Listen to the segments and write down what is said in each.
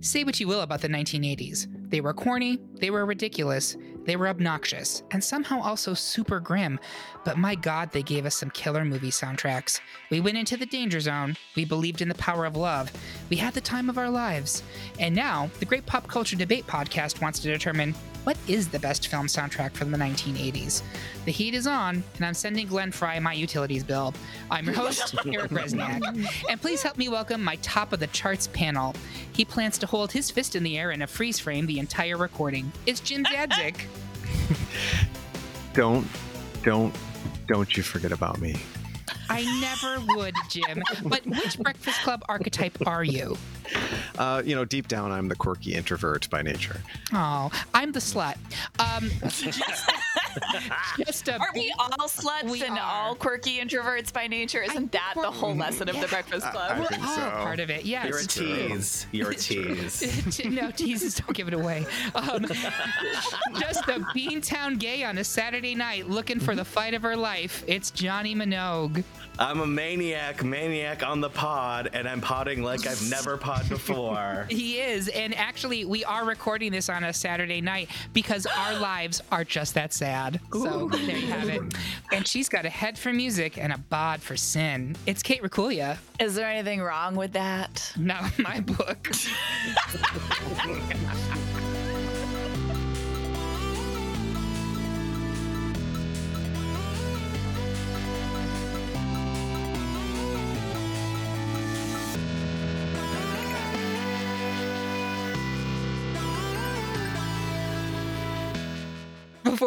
Say what you will about the 1980s. They were corny, they were ridiculous, they were obnoxious, and somehow also super grim. But my god, they gave us some killer movie soundtracks. We went into the danger zone, we believed in the power of love, we had the time of our lives. And now, the Great Pop Culture Debate podcast wants to determine what is the best film soundtrack from the 1980s? The heat is on, and I'm sending Glenn Frey my utilities bill. I'm your host, Eric Rezsnyak. And please help me welcome my top of the charts panel. He plans to hold his fist in the air in a freeze frame the entire recording. It's Jim Czadzeck. don't, don't, don't you forget about me. I never would, Jim. But which Breakfast Club archetype are you? Uh, you know, deep down, I'm the quirky introvert by nature. Oh, I'm the slut. Um, just, just a, Aren't we all sluts we and are. all quirky introverts by nature? Isn't I, that the whole lesson yeah. of the Breakfast Club? I, I think so. part of it. Yes. You're a tease. You're a tease. no teases. Don't give it away. Um, just a Beantown gay on a Saturday night looking for the fight of her life. It's Jonny Minogue. I'm a maniac, maniac on the pod, and I'm potting like I've never pod before. he is, and actually, we are recording this on a Saturday night because our lives are just that sad. Ooh. So there you have it. And she's got a head for music and a bod for sin. It's Kate Racculia. Is there anything wrong with that? Not my book.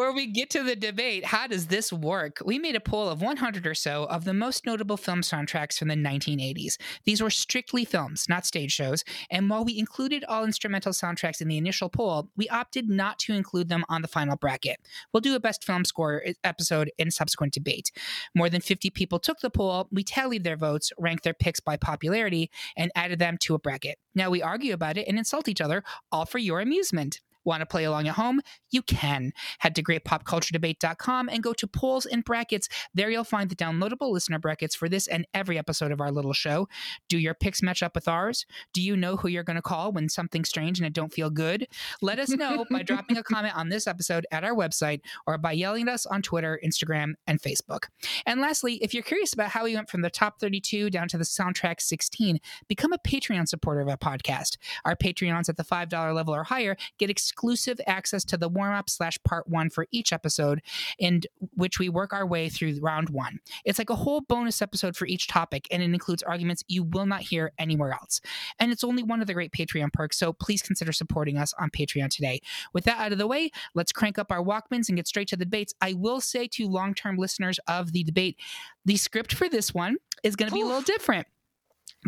Before we get to the debate, how does this work? We made a poll of 100 or so of the most notable film soundtracks from the 1980s. These were strictly films, not stage shows, and while we included all instrumental soundtracks in the initial poll, we opted not to include them on the final bracket. We'll do a best film score eh, episode in subsequent debate. More than 50 people took the poll, we tallied their votes, ranked their picks by popularity, and added them to a bracket. Now we argue about it and insult each other, all for your amusement. Want to play along at home? You can. Head to greatpopculturedebate.com and go to polls and brackets. There you'll find the downloadable listener brackets for this and every episode of our little show. Do your picks match up with ours? Do you know who you're going to call when something's strange and it don't feel good? Let us know by dropping a comment on this episode at our website or by yelling at us on Twitter, Instagram, and Facebook. And lastly, if you're curious about how we went from the top 32 down to the soundtrack 16, become a Patreon supporter of our podcast. Our Patreons at the $5 level or higher get exclusive access to the warm up slash part one for each episode, in which we work our way through round one. It's like a whole bonus episode for each topic, and it includes arguments you will not hear anywhere else. And it's only one of the great Patreon perks, so please consider supporting us on Patreon today. With that out of the way, let's crank up our Walkmans and get straight to the debates. I will say to long term listeners of the debate, the script for this one is going to be a little different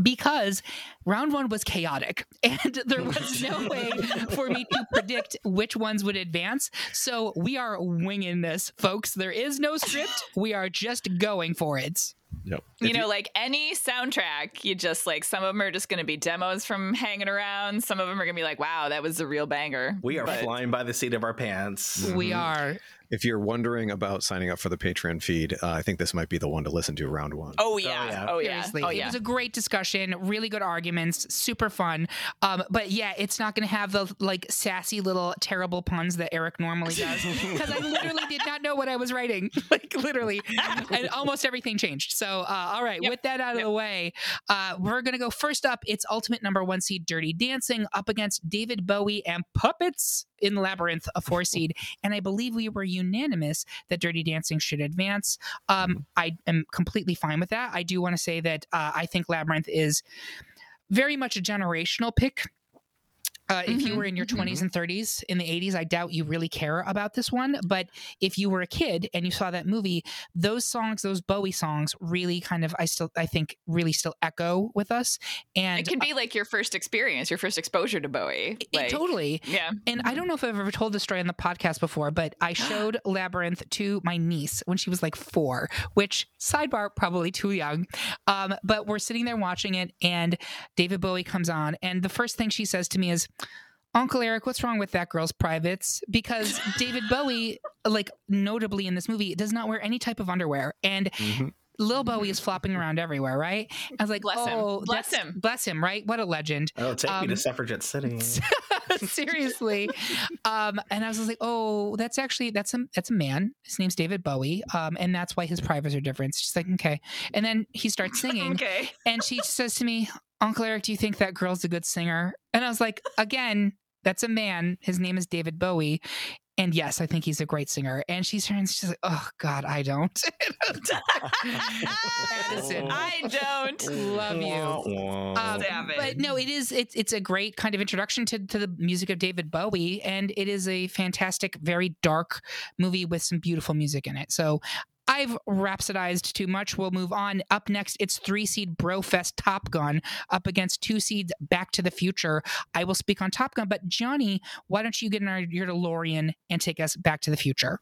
because round one was chaotic and there was no way for me to predict which ones would advance. So we are winging this, folks. There is no script. We are just going for it. Yep. You if know, you, like any soundtrack, you just like some of them are just going to be demos from hanging around. Some of them are going to be like, wow, that was a real banger. We are but, flying by the seat of our pants. We mm-hmm. are if you're wondering about signing up for the Patreon feed, uh, I think this might be the one to listen to round one. Oh yeah, oh yeah, oh yeah. Oh, yeah. It was a great discussion, really good arguments, super fun. Um, but yeah, it's not going to have the like sassy little terrible puns that Eric normally does because I literally did not know what I was writing, like literally, and almost everything changed. So uh, all right, yep. with that out yep. of the way, uh, we're going to go first up. It's ultimate number one seed Dirty Dancing up against David Bowie and Puppets in Labyrinth, a four seed, and I believe we were unanimous that Dirty Dancing should advance. Um, mm-hmm. I am completely fine with that. I do want to say that uh, I think Labyrinth is very much a generational pick Uh, if you Mhm, were in your mhm. 20s and 30s in the 80s, I doubt you really care about this one. But if you were a kid and you saw that movie, those songs, those Bowie songs, really kind of, I still, I think, really still echo with us. And It can be like your first experience, your first exposure to Bowie. it- Like, totally. Yeah. And I don't know if I've ever told this story on the podcast before, but I showed Labyrinth to my niece when she was like four, which sidebar, probably too young. Um, but we're sitting there watching it, and David Bowie comes on, and the first thing she says to me is, Uncle Eric, what's wrong with that girl's privates? Because David Bowie, like notably in this movie, does not wear any type of underwear. And Mhm. Lil Bowie is flopping around everywhere, right? I was like, Bless him. oh, Bless him. Bless him, right? What a legend. Oh, take me to Um, Suffragette City. seriously um and i was like oh that's actually that's a that's a man his name's david bowie um and that's why his privates are different she's like okay and then he starts singing Okay. and she says to me uncle eric do you think that girl's a good singer and i was like again that's a man his name is david bowie and yes i think he's a great singer and she turns she's like oh god i don't Addison. I don't. love you Um, but no, it is. It's it's a great kind of introduction to to the music of David Bowie, and it is a fantastic, very dark movie with some beautiful music in it. So. I've rhapsodized too much. We'll move on. Up next, it's three seed Brofest Top Gun up against two seeds Back to the Future. I will speak on Top Gun, but Jonny, why don't you get in our, your DeLorean and take us back to the future?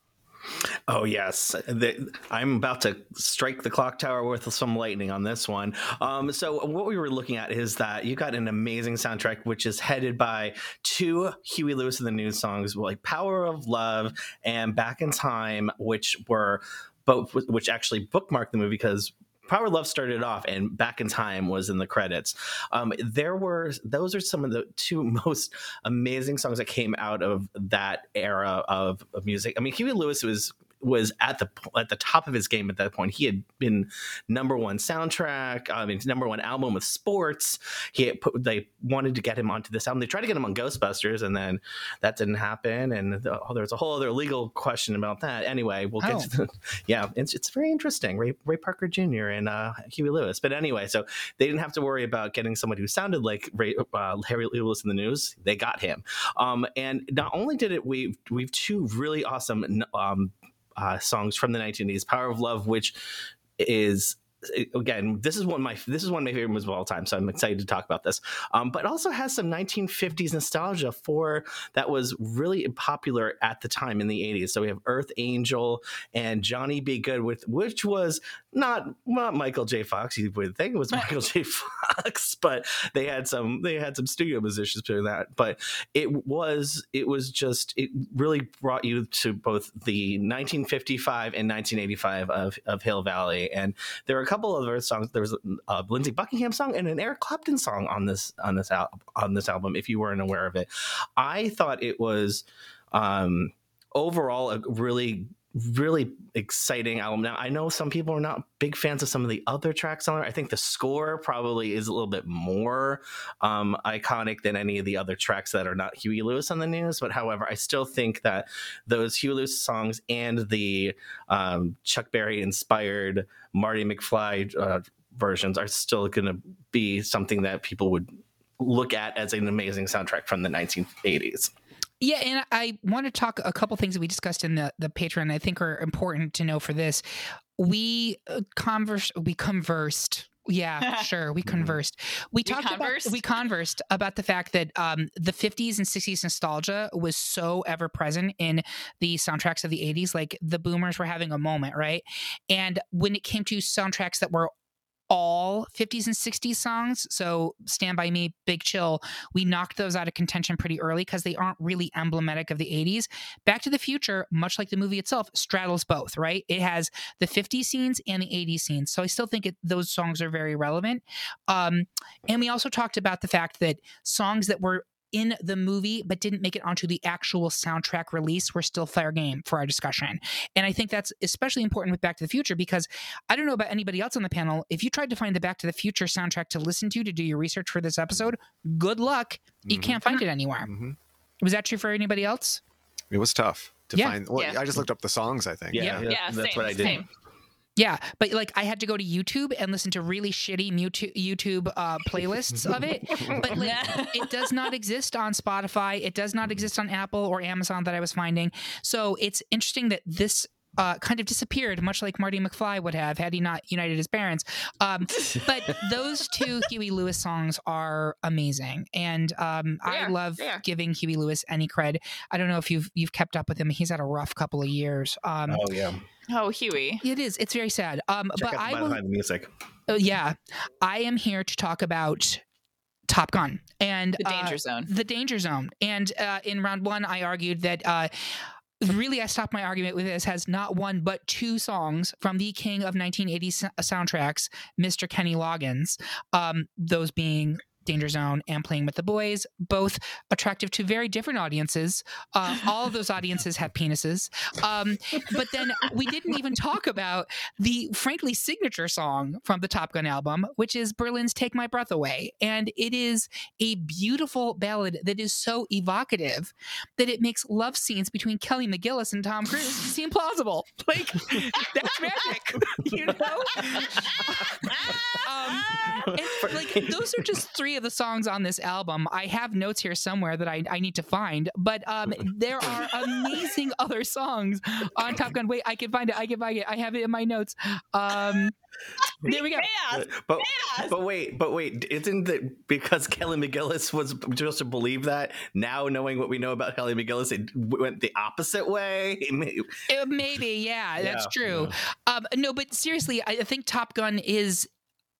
Oh yes, the, I'm about to strike the clock tower with some lightning on this one. Um, so what we were looking at is that you got an amazing soundtrack, which is headed by two Huey Lewis and the News songs, like "Power of Love" and "Back in Time," which were both, which actually bookmarked the movie because. Power Love started off, and Back in Time was in the credits. Um, there were those are some of the two most amazing songs that came out of that era of, of music. I mean, Huey Lewis was was at the at the top of his game at that point. He had been number one soundtrack, I mean, number one album with sports. He put, they wanted to get him onto this album. They tried to get him on Ghostbusters, and then that didn't happen. And the, oh, there's a whole other legal question about that. Anyway, we'll get Oh. to the, yeah, it's it's very interesting. Ray, Ray Parker Jr. and uh, Huey Lewis. But anyway, so they didn't have to worry about getting somebody who sounded like Ray, uh, Harry Lewis in the news. They got him. Um, and not only did it, we we've two really awesome um, uh, songs from the 1980s, "Power of Love," which is again this is one of my this is one of my favorite movies of all time so i'm excited to talk about this. Um, but also has some 1950s nostalgia for that was really popular at the time in the 80s so we have earth angel and Johnny B. Goode with which was not not michael j. Fox you would think it was michael j. Fox but they had some they had some studio musicians doing that. But it was it was just it really brought you to both the 1955 and 1985 of, of hill valley. And there are couple of other songs. There was a lindsey buckingham song and an eric clapton song on this on this al- on this album if you weren't aware of it. I thought it was um overall a really really exciting album. Now I know some people are not big fans of some of the other tracks on it. I think the score probably is a little bit more um, iconic than any of the other tracks that are not Huey Lewis on the news. But however, I still think that those Huey Lewis songs and the um, Chuck Berry inspired Marty McFly uh, versions are still going to be something that people would look at as an amazing soundtrack from the 1980s. Yeah, and I want to talk a couple things that we discussed in the the Patreon. I think are important to know for this. We uh, converse, we conversed. Yeah, sure. We conversed. We talked conversed? about we conversed about the fact that um, the 50s and 60s nostalgia was so ever present in the soundtracks of the 80s. Like the boomers were having a moment, right? And when it came to soundtracks that were all 50s and 60s songs, so Stand By Me, Big Chill, we knocked those out of contention pretty early because they aren't really emblematic of the 80s. Back to the Future, much like the movie itself, straddles both, right? It has the 50s scenes and the 80s scenes. So I still think it, those songs are very relevant. Um, and we also talked about the fact that songs that were in the movie but didn't make it onto the actual soundtrack release were still fair game for our discussion. And I think that's especially important with Back to the Future because I don't know about anybody else on the panel. If you tried to find the Back to the Future soundtrack to listen to to do your research for this episode, good luck. You Mhm. can't find it anywhere. Mhm. Was that true for anybody else? It was tough to Yeah. find. Well, Yeah. I just looked up the songs. I think. Yeah. Yeah, that's same, what I did. same. Yeah, but like I had to go to YouTube and listen to really shitty YouTube YouTube uh, playlists of it. But like, it does not exist on Spotify. It does not exist on Apple or Amazon that I was finding. So it's interesting that this uh, kind of disappeared, much like Marty McFly would have had he not united his parents. Um, but those two Huey Lewis songs are amazing, and um, They I are, love giving Huey Lewis any cred. I don't know if you've you've kept up with him. He's had a rough couple of years. Um, Oh yeah, Oh, Huey. It is. It's very sad. Um, check but out I the will. behind the music. Oh, yeah, I am here to talk about Top Gun and The uh, danger zone. the danger zone. And uh, in round one, I argued that. Uh, Really, I stopped my argument with this has not one but two songs from the king of 1980s soundtracks, Mr. Kenny Loggins. Um, those being Danger Zone and Playing with the Boys, both attractive to very different audiences. Uh, all of those audiences have penises. Um, but then we didn't even talk about the frankly signature song from the Top Gun album, which is Berlin's Take My Breath Away. And it is a beautiful ballad that is so evocative that it makes love scenes between Kelly McGillis and Tom Cruise seem plausible. Like, that's magic, you know? um, and, like, those are just three of the songs on this album. I have notes here somewhere that I, I need to find, but um, there are amazing other songs on Top Gun. Wait, I can find it. I can find it. I have it in my notes. Um, there we go. Chaos. But but wait, but wait, isn't that because Kelly McGillis was supposed to believe that? Now knowing what we know about Kelly McGillis, it went the opposite way. It may- maybe, yeah, that's Yeah, true. Um, no, but seriously, I I think Top Gun is,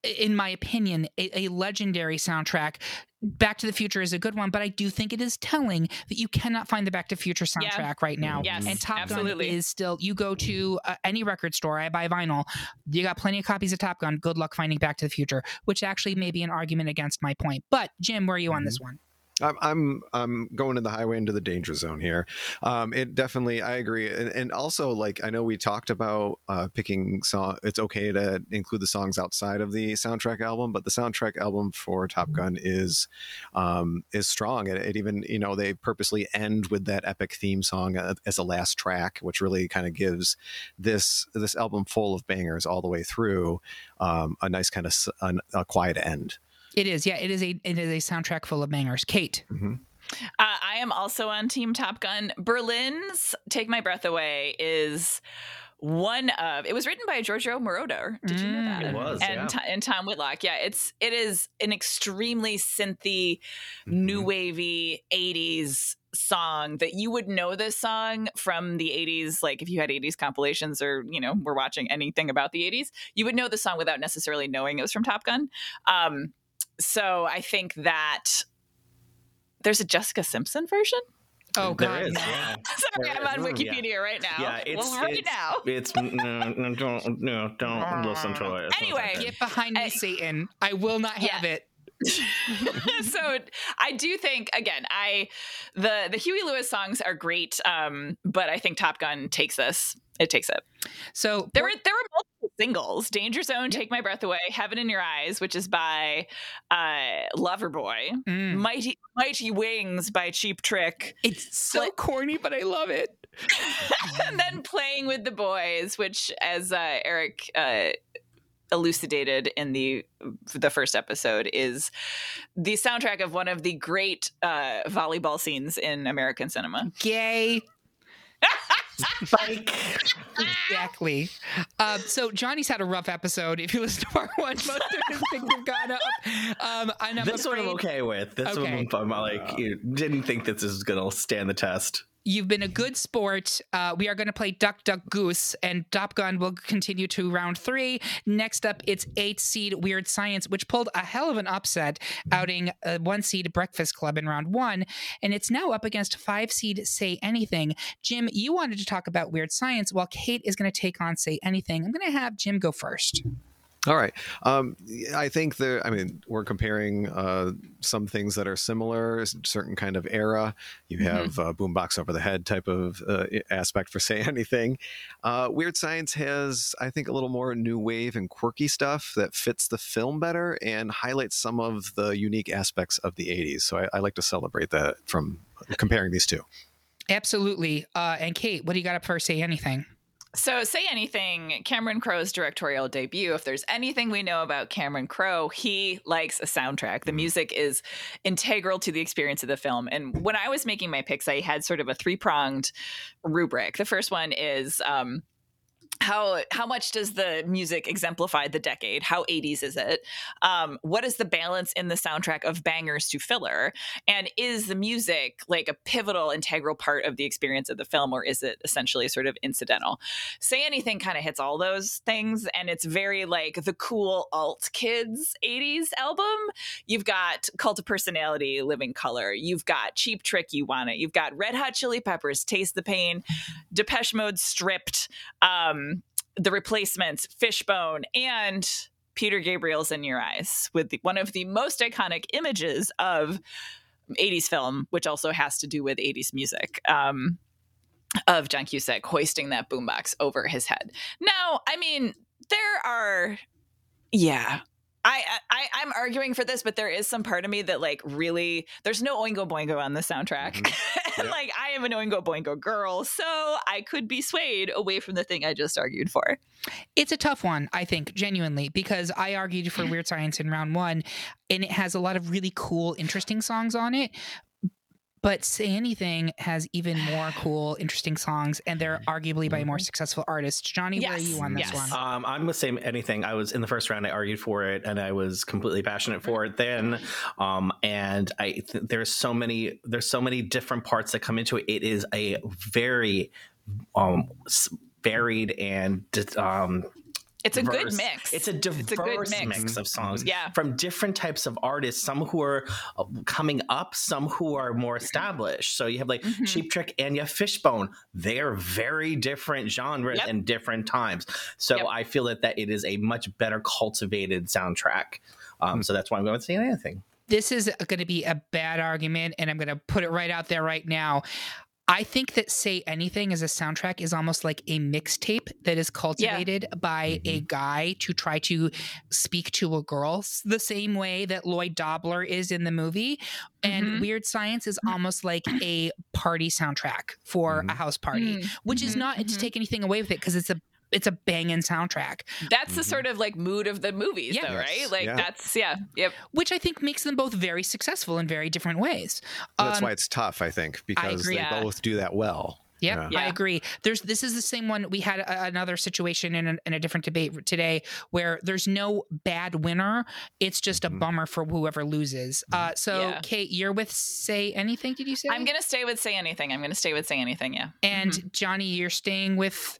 in my opinion, a, a legendary soundtrack. Back to the Future is a good one, but I do think it is telling that you cannot find the Back to the Future Yeah. soundtrack right now. Yes, and Top absolutely. Gun is still. You go to uh, any record store, I buy vinyl. You got plenty of copies of Top Gun. Good luck finding Back to the Future, which actually may be an argument against my point. But Jim, where are you on this one? I'm I'm I'm going in the highway into the danger zone here. Um, it definitely I agree, and, and also like I know we talked about uh, picking song. It's okay to include the songs outside of the soundtrack album, but the soundtrack album for Top Gun is um, is strong. It, it even you know they purposely end with that epic theme song uh, as a last track, which really kind of gives this this album full of bangers all the way through um, a nice kind of a, a quiet end. It is, yeah, it is a it is a soundtrack full of bangers. Kate, Mm-hmm. Uh, I am also on Team Top Gun. Berlin's "Take My Breath Away" is one of. It was written by Giorgio Moroder. Did you know that? Mm. It was, and yeah. Ti- and Tom Whitlock. Yeah, it's it is an extremely synthy, new wavy '80s song that you would know this song from the 80s like if you had 80s compilations or you know were watching anything about the 80s you would know the song without necessarily knowing it was from top gun um so i think that there's a jessica simpson version oh There god, is, yeah. sorry i'm on Mm, yeah. wikipedia right now Yeah, it's well, right it's, now It's no, no, don't no, don't listen to it. It's Anyway. Get behind me, Uh, Satan. I will not yeah. have it. so I do think again, I the the Huey Lewis songs are great, um, but I think Top Gun takes this. It takes it. So There were there were multiple singles: Danger Zone, Take My Breath Away, Heaven in Your Eyes, which is by uh, Loverboy, Mm. Mighty Mighty Wings by Cheap Trick, it's so Like- corny, but I love it. and then Playing with the Boys, which as uh, Eric. Uh, elucidated in the the first episode is the soundtrack of one of the great uh, volleyball scenes in American cinema. Gay. Spike. Exactly. Um, so Jonny's had a rough episode. If you listen to part one, most of his things have gone up. Um, and I'm this one I'm okay with. This Okay. one I'm like, you didn't think this is gonna stand the test. You've been a good sport. Uh, we are going to play Duck Duck Goose, and Top Gun will continue to round three. Next up, it's eight seed Weird Science, which pulled a hell of an upset, outing a one seed Breakfast Club in round one, and it's now up against five seed Say Anything. Jim, you wanted to talk about Weird Science, while Kate is going to take on Say Anything. I'm going to have Jim go first. All right. Um, I think there. I mean, we're comparing uh, some things that are similar, certain kind of era. You have uh, boombox over the head type of uh, aspect for say anything. Uh, Weird Science has, I think, a little more new wave and quirky stuff that fits the film better and highlights some of the unique aspects of the '80s. So I, I like to celebrate that from comparing these two. Absolutely. Uh, and Kate, what do you got up for Say Anything? So, say anything, Cameron Crowe's directorial debut. If there's anything we know about Cameron Crowe, he likes a soundtrack. The music is integral to the experience of the film. And when I was making my picks, I had sort of a three pronged rubric. The first one is um, how how much does the music exemplify the decade? How 80s is it? Um, what is the balance in the soundtrack of bangers to filler? And is the music like a pivotal integral part of the experience of the film or is it essentially sort of incidental? Say anything kind of hits all those things and it's very like the cool alt kids 80s album. You've got cult of personality living color. You've got cheap trick you want it. You've got red hot chili peppers taste the pain depeche mode stripped um, the replacements, Fishbone, and Peter Gabriel's In Your Eyes with the, one of the most iconic images of 80s film, which also has to do with 80s music. Um, of John Cusack hoisting that boombox over his head. Now, I mean, there are, yeah, I, I I'm arguing for this, but there is some part of me that like really there's no Oingo Boingo on the soundtrack. Mm-hmm. yep. like I am an Oingo Boingo girl, so I could be swayed away from the thing I just argued for. It's a tough one, I think, genuinely, because I argued for Weird Science in round one, and it has a lot of really cool, interesting songs on it but Say Anything has even more cool, interesting songs, and they're arguably by more mm-hmm. artists. Jonny, yes. where are you on this yes. one? Um, I'm the same. Anything. I was in the first round. I argued for it, and I was completely passionate for it then. Um, and I th- there's so many there's so many different parts that come into it. It is a very um, varied and um, it's a good mix. It's a diverse it's a good mix. mix. of songs. Yeah. From different types of artists, some who are uh, coming up, some who are more established. So you have like mm-hmm. Cheap Trick and you have Fishbone. They are very different genres yep. and different times. So yep. I feel that, that it is a much better cultivated soundtrack. Um, mm-hmm. So that's why I'm going to say anything this is going to be a bad argument and i'm going to put it right out there right now I think that Say Anything as a soundtrack is almost like a mixtape that is cultivated yeah. by mm-hmm. a guy to try to speak to a girl the same way that Lloyd Dobler is in the movie. And mm-hmm. Weird Science is almost like a party soundtrack for mm-hmm. a house party, mm-hmm. which is not to mm-hmm. take anything away with it because it's a it's a banging soundtrack. That's mm-hmm. the sort of like mood of the movies, yeah. though, yes. right? Like yeah. that's yeah, yep. Which I think makes them both very successful in very different ways. That's um, why it's tough, I think, because I they yeah. both do that well. Yep, yeah, I agree. There's this is the same one. We had a, another situation in a, in a different debate today where there's no bad winner. It's just a mm-hmm. bummer for whoever loses. Mm-hmm. Uh, so, yeah. Kate, you're with Say Anything. Did you say? I'm gonna stay with Say Anything. I'm gonna stay with Say Anything. Yeah. And mm-hmm. Jonny, you're staying with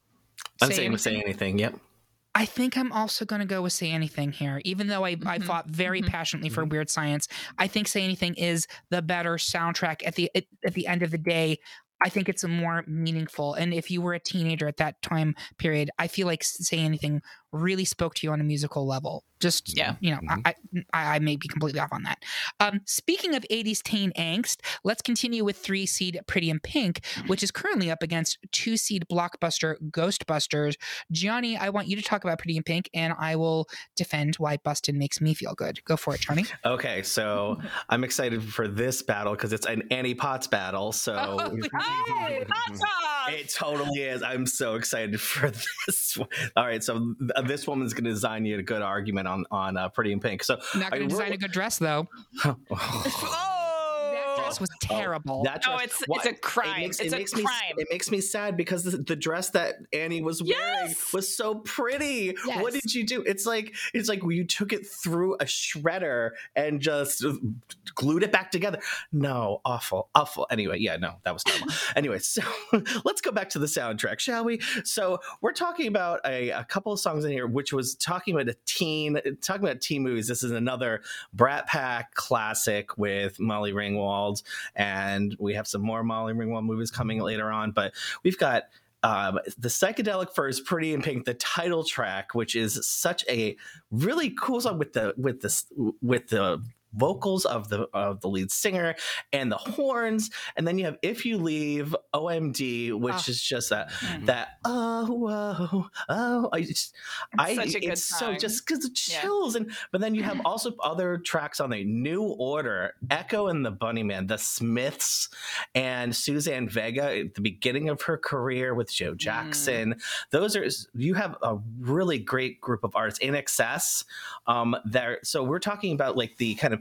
I'm say saying say anything. Yep. I think I'm also going to go with Say Anything here, even though I, mm-hmm. I fought very mm-hmm. passionately for mm-hmm. Weird Science. I think Say Anything is the better soundtrack at the at, at the end of the day. I think it's a more meaningful. And if you were a teenager at that time period, I feel like Say Anything really spoke to you on a musical level. Just yeah, you know, mm-hmm. I, I, I may be completely off on that. Um, speaking of '80s teen angst, let's continue with three seed Pretty in Pink, which is currently up against two seed blockbuster Ghostbusters. Jonny, I want you to talk about Pretty in Pink, and I will defend why Busted makes me feel good. Go for it, Jonny. Okay, so I'm excited for this battle because it's an Annie Potts battle. So oh, it totally is. I'm so excited for this. All right, so this woman's going to design you a good argument on on uh, Pretty in Pink. So not going to design a good dress though. oh dress was oh, terrible. That dress, oh, it's it's a crime. It makes, it's it makes crime. Me, it makes me sad because the, the dress that Annie was wearing yes! was so pretty. Yes. What did you do? It's like it's like you took it through a shredder and just uh, glued it back together. No, awful, awful. Anyway, yeah, no, that was terrible. anyway, so let's go back to the soundtrack, shall we? So we're talking about a, a couple of songs in here, which was talking about a teen, talking about teen movies. This is another Brat Pack classic with Molly Ringwald and we have some more Molly Ringwald movies coming later on. But we've got um, the psychedelic first pretty in pink the title track which is such a really cool song with the with the with the vocals of the of the lead singer and the horns, and then you have "If You Leave" OMD, which Oh. is just that Mm. that oh oh oh. I just I such a good it's so just because the Yeah. chills and but then you have also other tracks on there. New Order, Echo and the Bunnymen, The Smiths, and Suzanne Vega at the beginning of her career with Joe Jackson. Those are you have a really great group of artists INXS. Um, there, so we're talking about like the kind of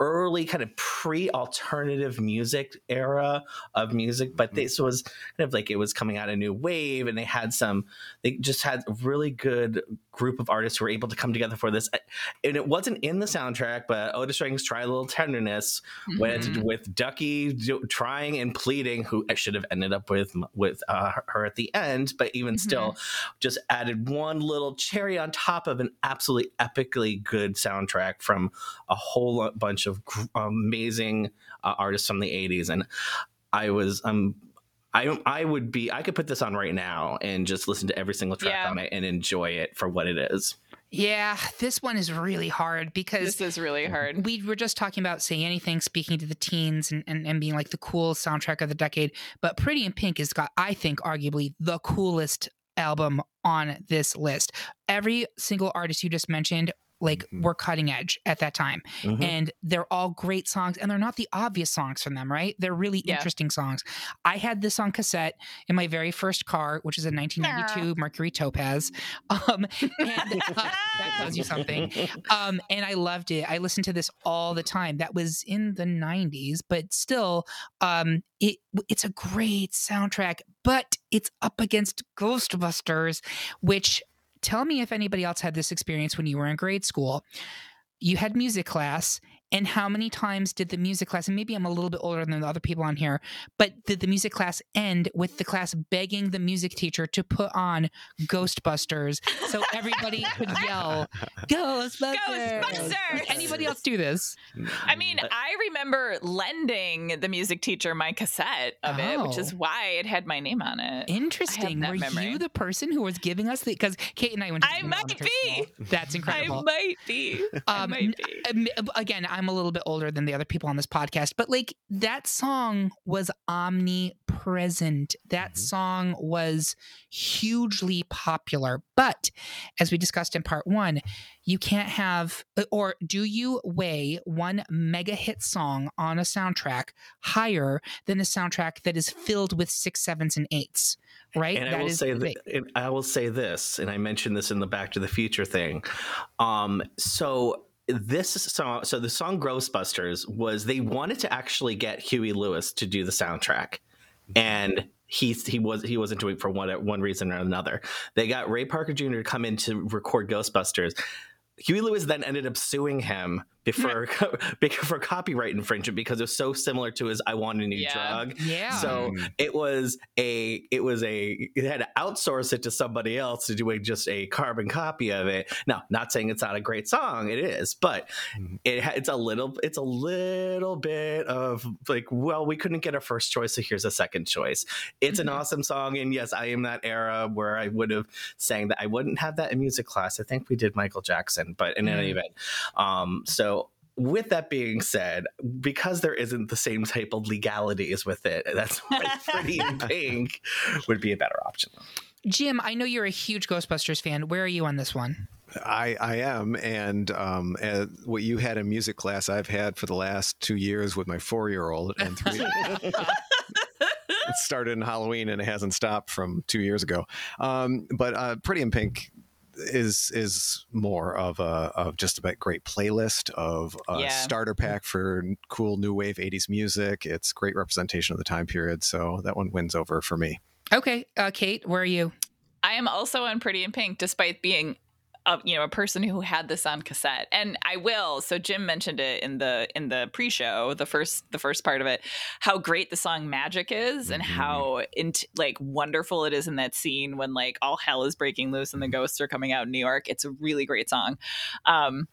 early kind of pre-alternative music era of music but this was kind of like it was coming out a new wave and they had some they just had a really good group of artists who were able to come together for this. And it wasn't in the soundtrack but otis redding's try a little tenderness went Mhm. with ducky do- trying and pleading who I should have ended up with with uh, her at the end but even still just added one little cherry on top of an absolutely epically good soundtrack from a whole lo- bunch of gr- amazing uh, artists from the 80s and i was um I, I would be I could put this on right now and just listen to every single track Yeah. on it and enjoy it for what it is. Yeah, this one is really hard because This is really hard. we were just talking about say anything speaking to the teens and, and, and being like the cool soundtrack of the decade but pretty in pink has got i think arguably the coolest album on this list every single artist you just mentioned like Mhm. were cutting edge at that time. Mhm. and they're all great songs and they're not the obvious songs from them right? They're really Yeah. interesting songs. I had this on cassette in my very first car which is a 1992 mercury topaz. Um and uh, that tells you something. Um and i loved it. I listened to this all the time. That was in the 90s but still um it it's a great soundtrack but it's up against ghostbusters which tell me if anybody else had this experience when you were in grade school. You had music class and how many times did the music class and maybe i'm a little bit older than the other people on here but did the music class end with the class begging the music teacher to put on ghostbusters so everybody could yell ghostbusters, Ghostbusters! Did anybody else do this I mean, I remember lending the music teacher my cassette of it, which is Oh. why it had my name on it. interesting that were memory. you the person who was giving us the because kate and i went to I might be. school. that's I incredible might be. I Um, might be. Um, again, I'm a little bit older than the other people on this podcast, but like that song was omnipresent. That Mhm. song was hugely popular. But as we discussed in part one, you can't have, or do you weigh one mega hit song on a soundtrack higher than a soundtrack that is filled with six, sevens, and eights? Right? And I will is say that, I will say this, and I mentioned this in the Back to the Future thing. Um, so this song, so the song Ghostbusters was they wanted to actually get Huey Lewis to do the soundtrack, and he he was he wasn't doing it for one one reason or another. They got Ray Parker Jr. to come in to record Ghostbusters. Huey Lewis then ended up suing him before for copyright infringement because it was so similar to his "I Want a New Yeah. Drug." yeah. So Mm. it was a it was a it had to outsource it to somebody else to do a, just a carbon copy of it. Now, not saying it's not a great song, it is, but Mhm. it it's a little it's a little bit of like, well, we couldn't get a first choice, so here's a second choice. It's an Mhm. awesome song, and yes, I am that era where I would have sang that. I wouldn't have that in music class. I think we did Michael Jackson, but in any Mm. event, um, so with that being said, because there isn't the same type of legalities with it, that's why Pretty in Pink would be a better option. Jim, I know you're a huge Ghostbusters fan. Where are you on this one? I, I am, and um, uh, what you had in music class, I've had for the last two years with my four-year-old, and three. it started in Halloween, and it hasn't stopped from two years ago. Um, but uh, Pretty in Pink is is more of a of just a great playlist of a Yeah. starter pack for cool new wave '80s music. It's great representation of the time period, so that one wins over for me. Okay, uh, Kate, where are you? I am also on Pretty in Pink, despite being a, you know a person who had this on cassette, and I will. So Jim mentioned it in the in the pre-show, the first the first part of it, how great the song "Magic" is, and Mhm. how int- like wonderful it is in that scene when like all hell is breaking loose and the ghosts are coming out in New York. It's a really great song. Um,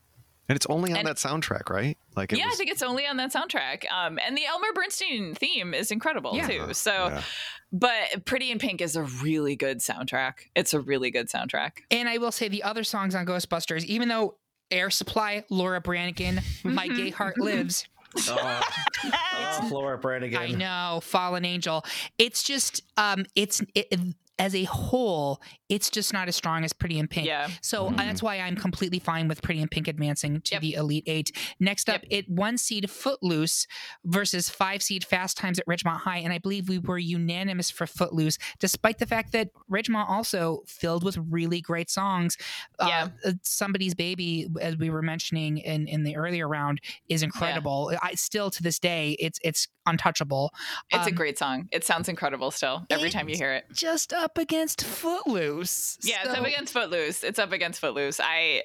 And it's only on And- that soundtrack, right? Like, it yeah, was, I think it's only on that soundtrack. Um, and the Elmer Bernstein theme is incredible Yeah. too. So, yeah. but Pretty in Pink is a really good soundtrack. It's a really good soundtrack. And I will say the other songs on Ghostbusters, even though Air Supply, Laura Branigan, My Gay Heart Lives. Oh, oh Laura Branigan. I know, Fallen Angel. It's just, um, it's it, as a whole, it's just not as strong as Pretty in Pink. Yeah. So Mhm. that's why I'm completely fine with Pretty in Pink advancing to Yep. the Elite Eight. Next up, it one seed Footloose versus five seed Fast Times at Ridgemont High, and I believe we were unanimous for Footloose, despite the fact that Ridgemont also filled with really great songs. Yeah. Uh, Somebody's Baby, as we were mentioning in in the earlier round, is incredible. I still to this day, it's it's untouchable. It's a Um, great song. It sounds incredible still every time you hear it. Just up against Footloose. Yeah, it's up against Footloose. It's up against Footloose. I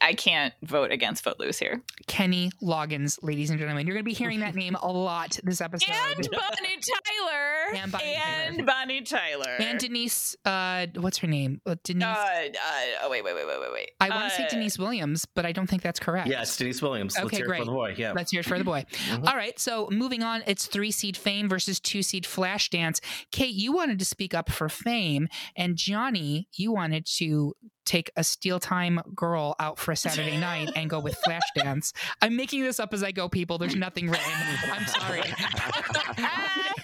I can't vote against Footloose here. Kenny Loggins, ladies and gentlemen. You're going to be hearing that name a lot this episode. And Bonnie Tyler. And Bonnie and Tyler. Bonnie Tyler. And Deniece, uh, what's her name? Uh, Deniece. uh, uh, oh wait, wait, wait, wait, wait, wait. I want to say Uh, Deniece Williams, but I don't think that's correct. Yes, Deniece Williams. Okay, Let's Okay, hear it great. for the boy. Yeah. Let's hear it for the boy. Mhm. All right, so moving on, it's three seed Fame versus two seed Flashdance. Kate, you wanted to speak up for Fame, and Jonny, you wanted to take a Steel Town girl out for a Saturday night and go with Flashdance. I'm making this up as I go, people. There's nothing written. I'm sorry.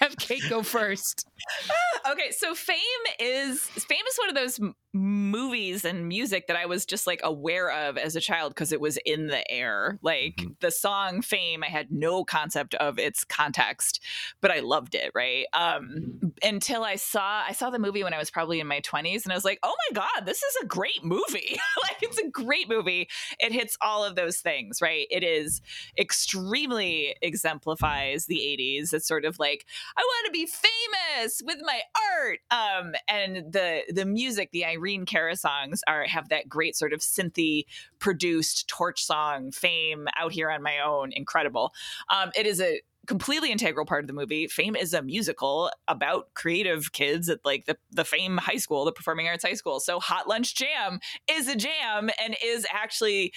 Kate go first. okay, so Fame is Fame is one of those movies and music that I was just like aware of as a child because it was in the air. Like Mhm. the song Fame, I had no concept of its context, but I loved it, right? Um until I saw I saw the movie when I was probably in my 20s and I was like, "Oh my god, this is a great movie." like it's a great movie. It hits all of those things, right? It is extremely exemplifies the 80s. It's sort of like I want to be famous with my art. Um, and the the music, the Irene Cara songs are have that great sort of synthy produced torch song fame out here on my own. Incredible. Um, it is a completely integral part of the movie. Fame is a musical about creative kids at like the, the Fame High School, the Performing Arts High School. So Hot Lunch Jam is a jam and is actually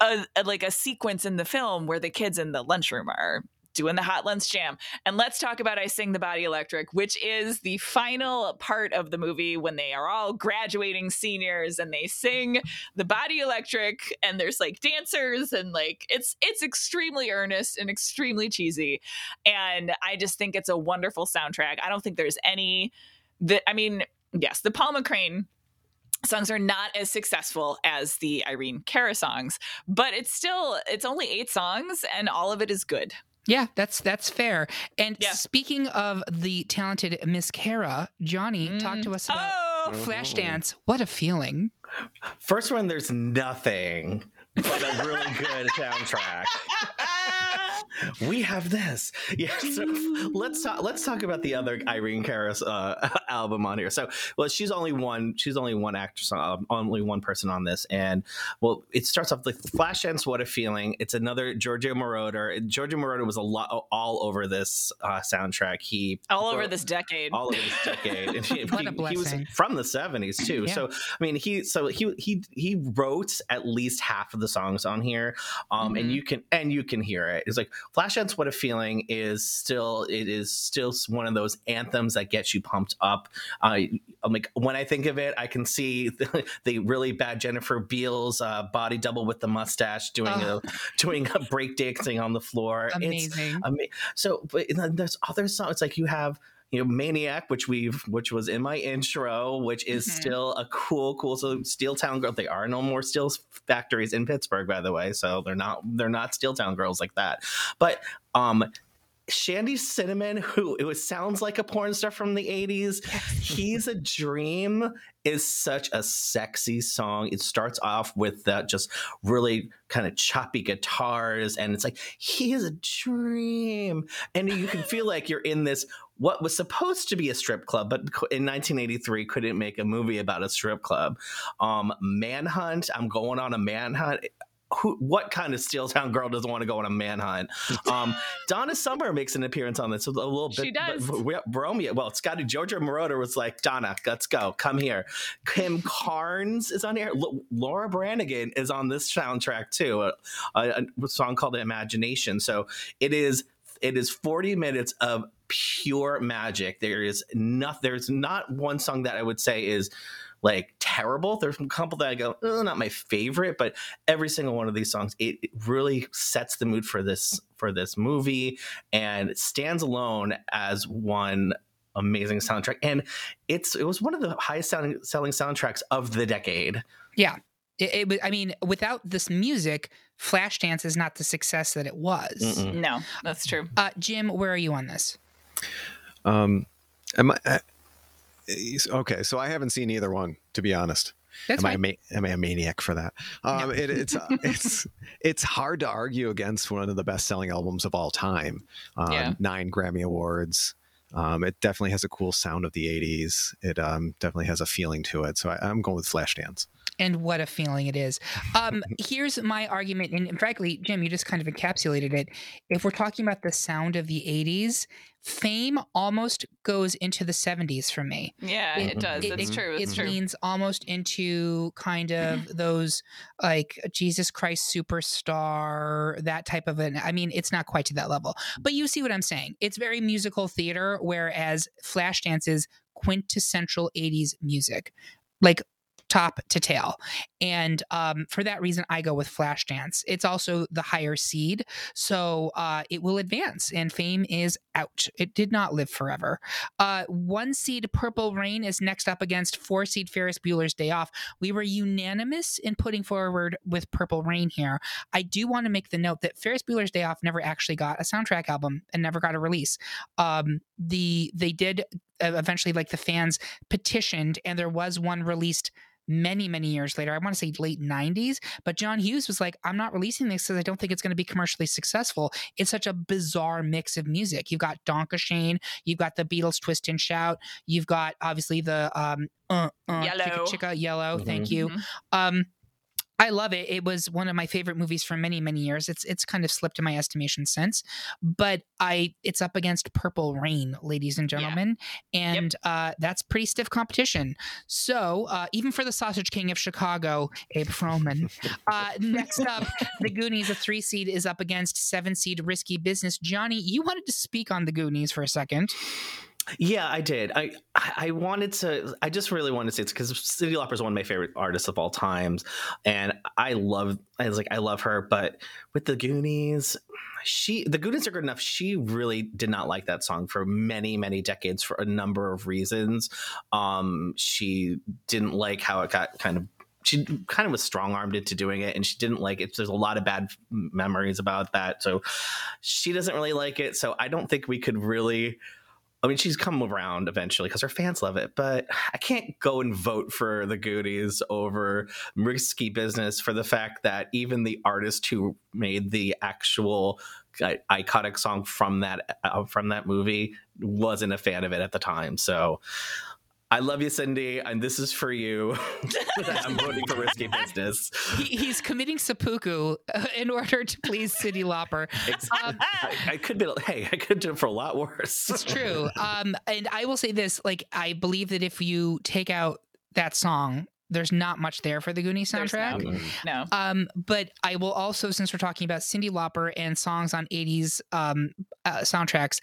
a, a like a sequence in the film where the kids in the lunchroom are doing the hot lunch jam. And let's talk about I Sing the Body Electric, which is the final part of the movie when they are all graduating seniors and they sing the Body Electric and there's like dancers and like it's it's extremely earnest and extremely cheesy. And I just think it's a wonderful soundtrack. I don't think there's any that I mean, yes, the Paul McCrane songs are not as successful as the Irene Cara songs, but it's still it's only 8 songs and all of it is good. Yeah, that's that's fair. And Yeah. speaking of the talented Miss Cara, Jonny, mm. talk to us about oh! oh, Flashdance. What a feeling. First one, there's nothing but a really good soundtrack. We have this. Yeah. So let's talk. Let's talk about the other Irene Cara's uh, album on here. So, well, she's only one. She's only one actress. Uh, only one person on this. And well, it starts off like Flashdance. What a feeling! It's another Giorgio Moroder. Giorgio Moroder was a lot all over this uh, soundtrack. He all over this decade. all over this decade. And he, What a he- he was from the seventies too. Yeah. So I mean, he so he he he wrote at least half of the songs on here, um, Mm-hmm. and you can and you can hear it. It's like Flashdance. What a feeling is still it is still one of those anthems that gets you pumped up. Uh, I'm like when I think of it, I can see the, the really bad Jennifer Beals uh, body double with the mustache doing Oh. a doing a break dancing on the floor. It's Amazing. Ama- so, but there's other songs. It's like you have, you know, Maniac, which we've, which was in my intro, which is Mhm. still a cool, cool. So, Steel Town Girl. they are no more steel factories in Pittsburgh, by the way. So they're not, they're not Steel Town girls like that. But, um, Shandi Sinnamon, who it was sounds like a porn star from the 80s. He's a Dream is such a sexy song. It starts off with that just really kind of choppy guitars, and it's like, he is a dream. And you can feel like you're in this what was supposed to be a strip club, but in 1983 couldn't make a movie about a strip club. Um, Manhunt, I'm going on a manhunt who, what kind of Steel Town girl doesn't want to go on a manhunt? Um, Donna Summer makes an appearance on this a little bit. She does. but- Romeo, well, Scotty Giorgio Moroder was like, Donna, let's go, come here. Kim Carnes is on here. L- Laura Branigan is on this soundtrack too, a, a, a song called Imagination. So it is it is 40 minutes of pure magic. There is not there's not one song that I would say is like terrible. There's a couple that I go, oh, not my favorite, but every single one of these songs, it, it really sets the mood for this for this movie and stands alone as one amazing soundtrack. And it's it was one of the highest selling selling soundtracks of the decade. Yeah. It, it, I mean, without this music, Flashdance is not the success that it was. Mm-mm. No, that's true. Uh, Jim, where are you on this? Um, am I? Uh, okay, so I haven't seen either one, to be honest. That's am I, a fine. ma- am I a maniac for that? Um, it, it's uh, it's it's hard to argue against one of the best selling albums of all time. Um, Yeah. Nine Grammy awards. Um, it definitely has a cool sound of the '80s. It um, definitely has a feeling to it. So I, I'm going with Flashdance. And what a feeling it is. Um, here's my argument, and frankly, Jim, you just kind of encapsulated it. If we're talking about the sound of the 80s, Fame almost goes into the 70s for me. Yeah, It- it, does. it- it's it- true. It's it true. leans almost into kind of those like Jesus Christ superstar, that type of an. I mean, it's not quite to that level, but you see what I'm saying. It's very musical theater, whereas Flashdance is quintessential 80s music, like top to tail. And um, for that reason, I go with Flashdance. It's also the higher seed, so uh, it will advance, and Fame is out. It did not live forever. Uh, one seed Purple Rain is next up against four seed Ferris Bueller's Day Off. We were unanimous in putting forward with Purple Rain here. I do want to make the note that Ferris Bueller's Day Off never actually got a soundtrack album and never got a release. Um, the they did eventually, like the fans petitioned, and there was one released many many years later i want to say late 90s but john hughes was like i'm not releasing this because i don't think it's going to be commercially successful it's such a bizarre mix of music you've got Danke Schoen you've got the beatles twist and shout you've got obviously the um uh, uh, Yellow. chicka chicka yellow thank Mhm. you Mhm. um I love it. It was one of my favorite movies for many, many years. It's it's kind of slipped in my estimation since, but I it's up against Purple Rain, ladies and Yeah. gentlemen, and uh, that's pretty stiff competition. So uh, even for the Sausage King of Chicago, Abe Froman. uh, next up, the Goonies, a three seed, is up against seven seed Risky Business. Jonny, you wanted to speak on the Goonies for a second. Yeah, I did. I I wanted to. I just really wanted to say it's because Cyndi Lauper is one of my favorite artists of all times, and I love. I was like, I love her, but with the Goonies, she the Goonies are good enough. She really did not like that song for many many decades for a number of reasons. Um, she didn't like how it got kind of. She kind of was strong armed into doing it, and she didn't like it. There's a lot of bad memories about that, so she doesn't really like it. So I don't think we could really. I mean, she's come around eventually because her fans love it, but I can't go and vote for the Goonies over Risky Business for the fact that even the artist who made the actual iconic song from that uh, from that movie wasn't a fan of it at the time. So I love you, Cyndi, and this is for you. I'm voting for Risky Business. He, he's committing seppuku uh, in order to please Cyndi Lauper. Um, I, I could be. Hey, I could do it for a lot worse. It's true. Um, and I will say this: like, I believe that if you take out that song, there's not much there for the Goonies soundtrack. no- No. Um, but I will also, since we're talking about Cyndi Lauper and songs on '80s um, uh, soundtracks,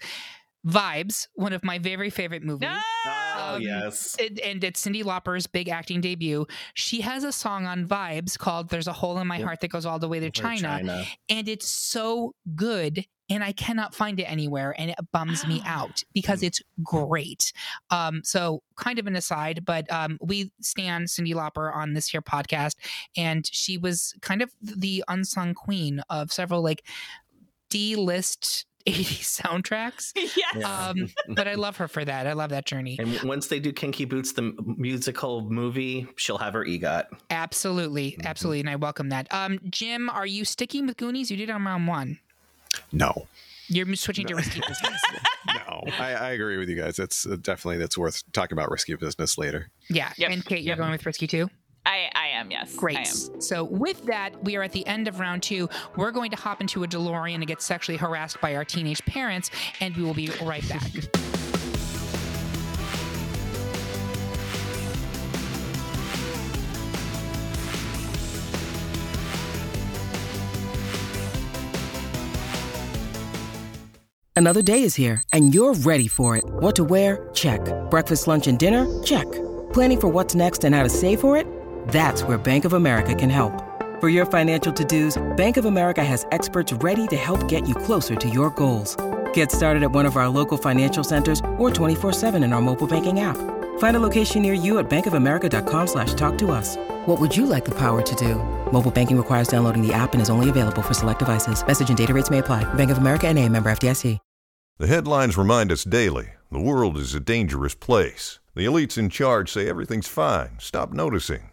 Vibes, one of my very favorite movies. Oh Um, yes. And, and it's Cyndi Lauper's big acting debut. She has a song on Vibes called "There's a Hole in My Yep. Heart That Goes All the Way to Or China," and it's so good and i cannot find it anywhere and it bums me out because it's great um so kind of an aside but um we stand cyndi lauper on this here podcast and she was kind of the unsung queen of several like d-list 80s soundtracks. Yes. Yeah. um but i love her for that. I love that journey. And once they do Kinky Boots, the musical movie, she'll have her EGOT. absolutely. Absolutely. And i welcome that. Um jim are you sticking with goonies? You did on round one. No, you're switching to risky business. No, I, I agree with you guys. It's uh, definitely that's worth talking about risky business later. yeah. Yep. and kate you're Yep. going with risky too? I, I am, yes. Great. I am. So, with that, we are at the end of round two. We're going to hop into a DeLorean and get sexually harassed by our teenage parents, and we will be right back. Another day is here, and you're ready for it. What to wear? Check. Breakfast, lunch, and dinner? Check. Planning for what's next and how to save for it? That's where Bank of America can help. For your financial to-dos, Bank of America has experts ready to help get you closer to your goals. Get started at one of our local financial centers or 24-7 in our mobile banking app. Find a location near you at bankofamerica.com slash talk to us. What would you like the power to do? Mobile banking requires downloading the app and is only available for select devices. Message and data rates may apply. Bank of America and a member FDIC. The headlines remind us daily the world is a dangerous place. The elites in charge say everything's fine. Stop noticing.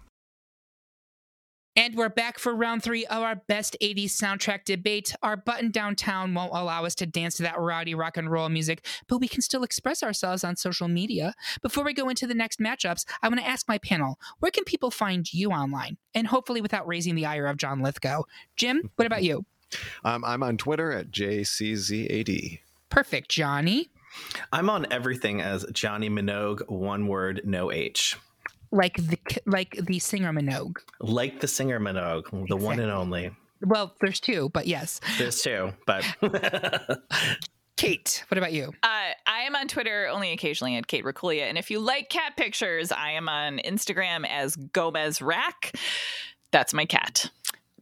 And we're back for round three of our best 80s soundtrack debate. Our button downtown won't allow us to dance to that rowdy rock and roll music, but we can still express ourselves on social media. Before we go into the next matchups, I want to ask my panel where can people find you online? And hopefully without raising the ire of John Lithgow. Jim, what about you? Um, I'm on Twitter at JCZAD. Perfect. Jonny? I'm on everything as Jonny Minogue, one word, no H. Like the like the singer Minogue. Like the singer Minogue, the one and only. Well, there's two, but yes. There's two, but Kate, what about you? Uh, I am on Twitter only occasionally at Kate Racculia. And if you like cat pictures, I am on Instagram as Gomez Rack. That's my cat.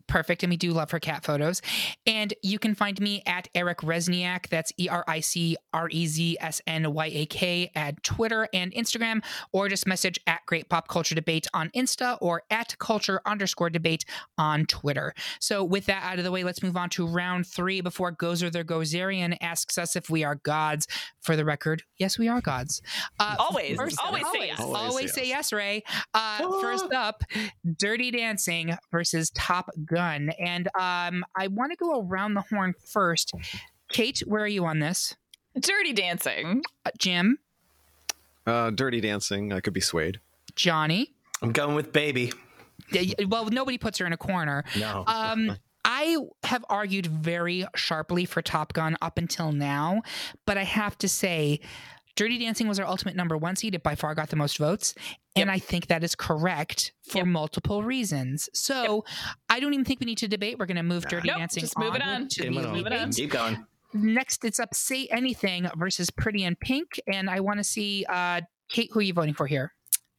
Perfect and we do love her cat photos. And you can find me at eric rezsnyak. That's e-r-i-c-r-e-z-s-n-y-a-k at twitter and instagram or just message at great pop culture debate on insta or at culture underscore debate on twitter. So with that out of the way let's move on to round three before gozer the gozerian asks us if we are gods. For the record yes we are gods. Uh, Always, always say yes. always, Always say say yes. ray. Uh, first up dirty dancing versus top gun and um, i want to go around the horn first kate where are you on this Dirty Dancing. uh, jim Uh, Dirty Dancing. I could be swayed. jonny I'm going with baby. Yeah, well nobody puts her in a corner No. um I have argued very sharply for Top Gun up until now, but I have to say, Dirty Dancing was our ultimate number one seed. It by far got the most votes. And I think that is correct for Yep. multiple reasons. So I don't even think we need to debate. We're going to move Dirty Nope, Dancing just move it on. to the it on. Elite Move it on. Keep going. Next, it's up Say Anything versus Pretty in Pink. And I want to see, uh, Kate, who are you voting for here?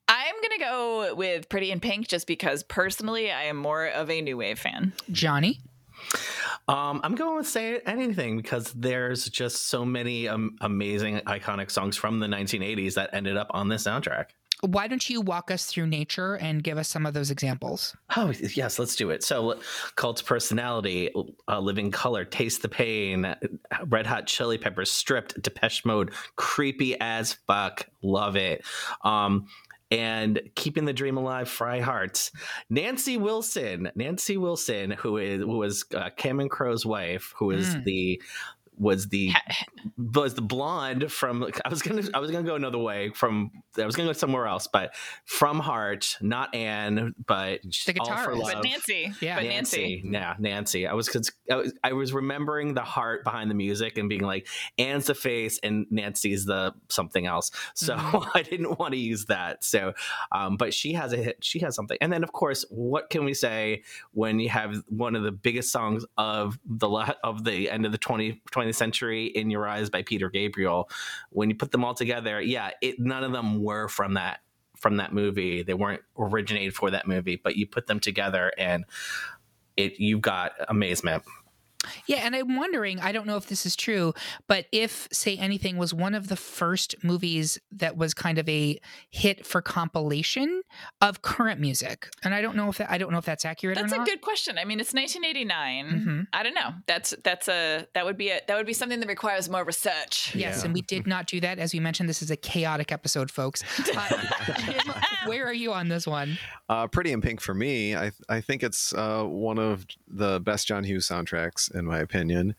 I'm going to go with Pretty in Pink just because personally I am more of a New Wave fan. Jonny? Um, I'm going with say anything because there's just so many um, amazing, iconic songs from the 1980s that ended up on this soundtrack. Why don't you walk us through nature and give us some of those examples? Oh yes, let's do it. So, Cult of Personality, uh, Living Color, Taste the Pain, Red Hot Chili Peppers, Stripped, Depeche Mode, creepy as fuck, love it. Um, and keeping the dream alive, Freiheit. Nancy Wilson, Nancy Wilson, who is who was uh, Cameron Crowe's wife, who is Mm. the was the was the blonde from I was gonna I was gonna go another way from I was gonna go somewhere else, but from Heart, not Anne, but The All for guitarist. Love. But Nancy. Yeah. But Nancy. Yeah, Nancy. I was, cons- I was I was remembering the heart behind the music and being like, Anne's the face and Nancy's the something else. So I didn't want to use that. So, um, but she has a hit. She has something. And then of course, what can we say when you have one of the biggest songs of the la- of the end of the 20, 20th century, "In Your Eyes" by Peter Gabriel? When you put them all together, yeah, it none of them were from that from that movie. They weren't originated for that movie, but you put them together and it you've got amazement. Yeah, and I'm wondering, I don't know if this is true, but if Say Anything was one of the first movies that was kind of a hit for compilation of current music. And I don't know if that I don't know if that's accurate That's or a good question. I mean, it's 1989. Mhm. I don't know. That's that's a that would be a that would be something that requires more research. Yes, Yeah. and we did not do that. As we mentioned, this is a chaotic episode, folks. Uh, where are you on this one? Uh, Pretty in Pink for me, I I think it's uh, one of the best John Hughes soundtracks in my opinion.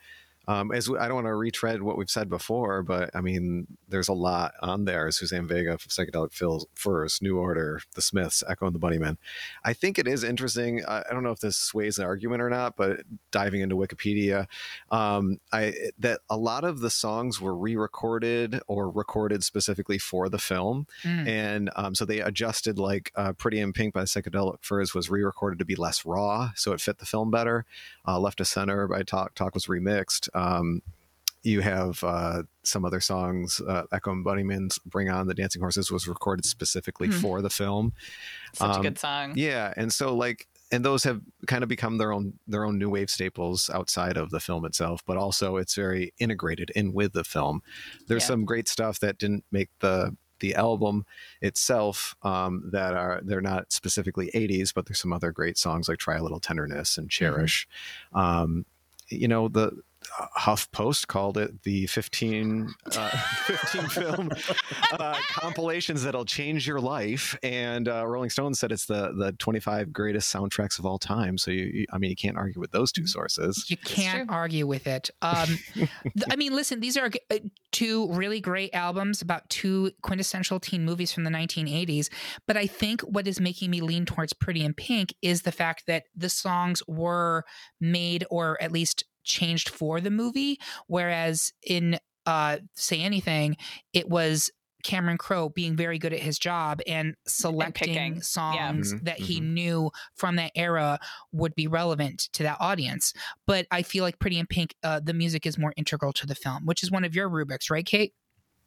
Um, as we, I don't want to retread what we've said before, but I mean, there's a lot on there. Suzanne Vega, Psychedelic Phil, First, New Order, The Smiths, Echo and the Bunnymen. I think it is interesting. I, I don't know if this sways the argument or not, but diving into Wikipedia, um, I that a lot of the songs were re-recorded or recorded specifically for the film Mm. and um, so they adjusted like uh, pretty in pink by psychedelic furs was re-recorded to be less raw so it fit the film better uh, left to center by talk talk was remixed um, you have uh, some other songs uh, echo and bunnymen's bring on the dancing horses was recorded specifically Hmm. for the film Such a Um, good song. yeah and so like and those have kind of become their own their own new wave staples outside of the film itself but also it's very integrated in with the film there's Yeah. some great stuff that didn't make the the album itself um, that are they're not specifically 80s but there's some other great songs like try a little tenderness and cherish um, you know the uh, Huff Post called it the 15, uh, 15 film uh, compilations that'll change your life, and uh, Rolling Stone said it's the the 25 greatest soundtracks of all time. So you, you I mean, you can't argue with those two sources. You can't argue with it. Um, th- I mean, listen, these are uh, two really great albums about two quintessential teen movies from the 1980s. But I think what is making me lean towards Pretty in Pink is the fact that the songs were made or at least changed for the movie, whereas in uh, Say Anything, it was. Cameron Crowe being very good at his job and selecting picking. songs Mhm, that he knew from that era would be relevant to that audience. But I feel like Pretty in Pink, uh, the music is more integral to the film, which is one of your rubrics, right, Kate?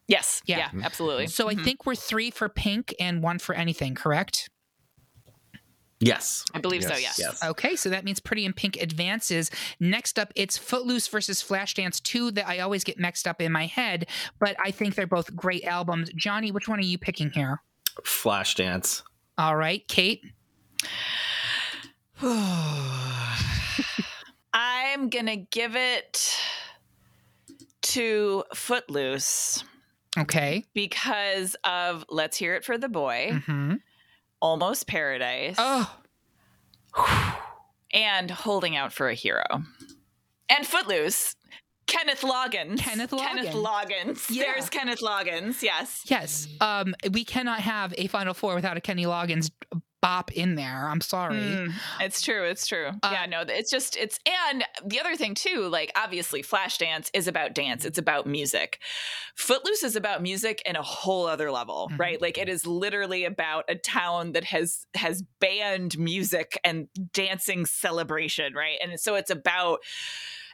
Yes. Yeah. Yeah. absolutely. So I Mhm. think we're three for Pink and one for anything, correct? Yes. I believe so. Yes. Yes. Yes. Okay, so that means Pretty in Pink advances. Next up, it's Footloose versus Flashdance 2 that I always get mixed up in my head, but I think they're both great albums. Jonny, which one are you picking here? Flashdance. All right, Kate. I'm gonna give it to Footloose Okay. because of Let's Hear It for the Boy, hmm Almost Paradise, Oh, and Holding Out for a Hero. And Footloose. Kenneth Loggins. Kenneth Kenneth Loggins. Loggins. Yeah. There's Kenneth Loggins. Yes. yes. Um, we cannot have a Final Four without a Kenny Loggins bop in there. I'm sorry. Mm, it's true. It's true. Uh, yeah, no, it's just, it's, and the other thing too, like obviously Flashdance is about dance, it's about music. Footloose is about music in a whole other level, Mhm. right? Like it is literally about a town that has, has banned music and dancing celebration, right? And so it's about,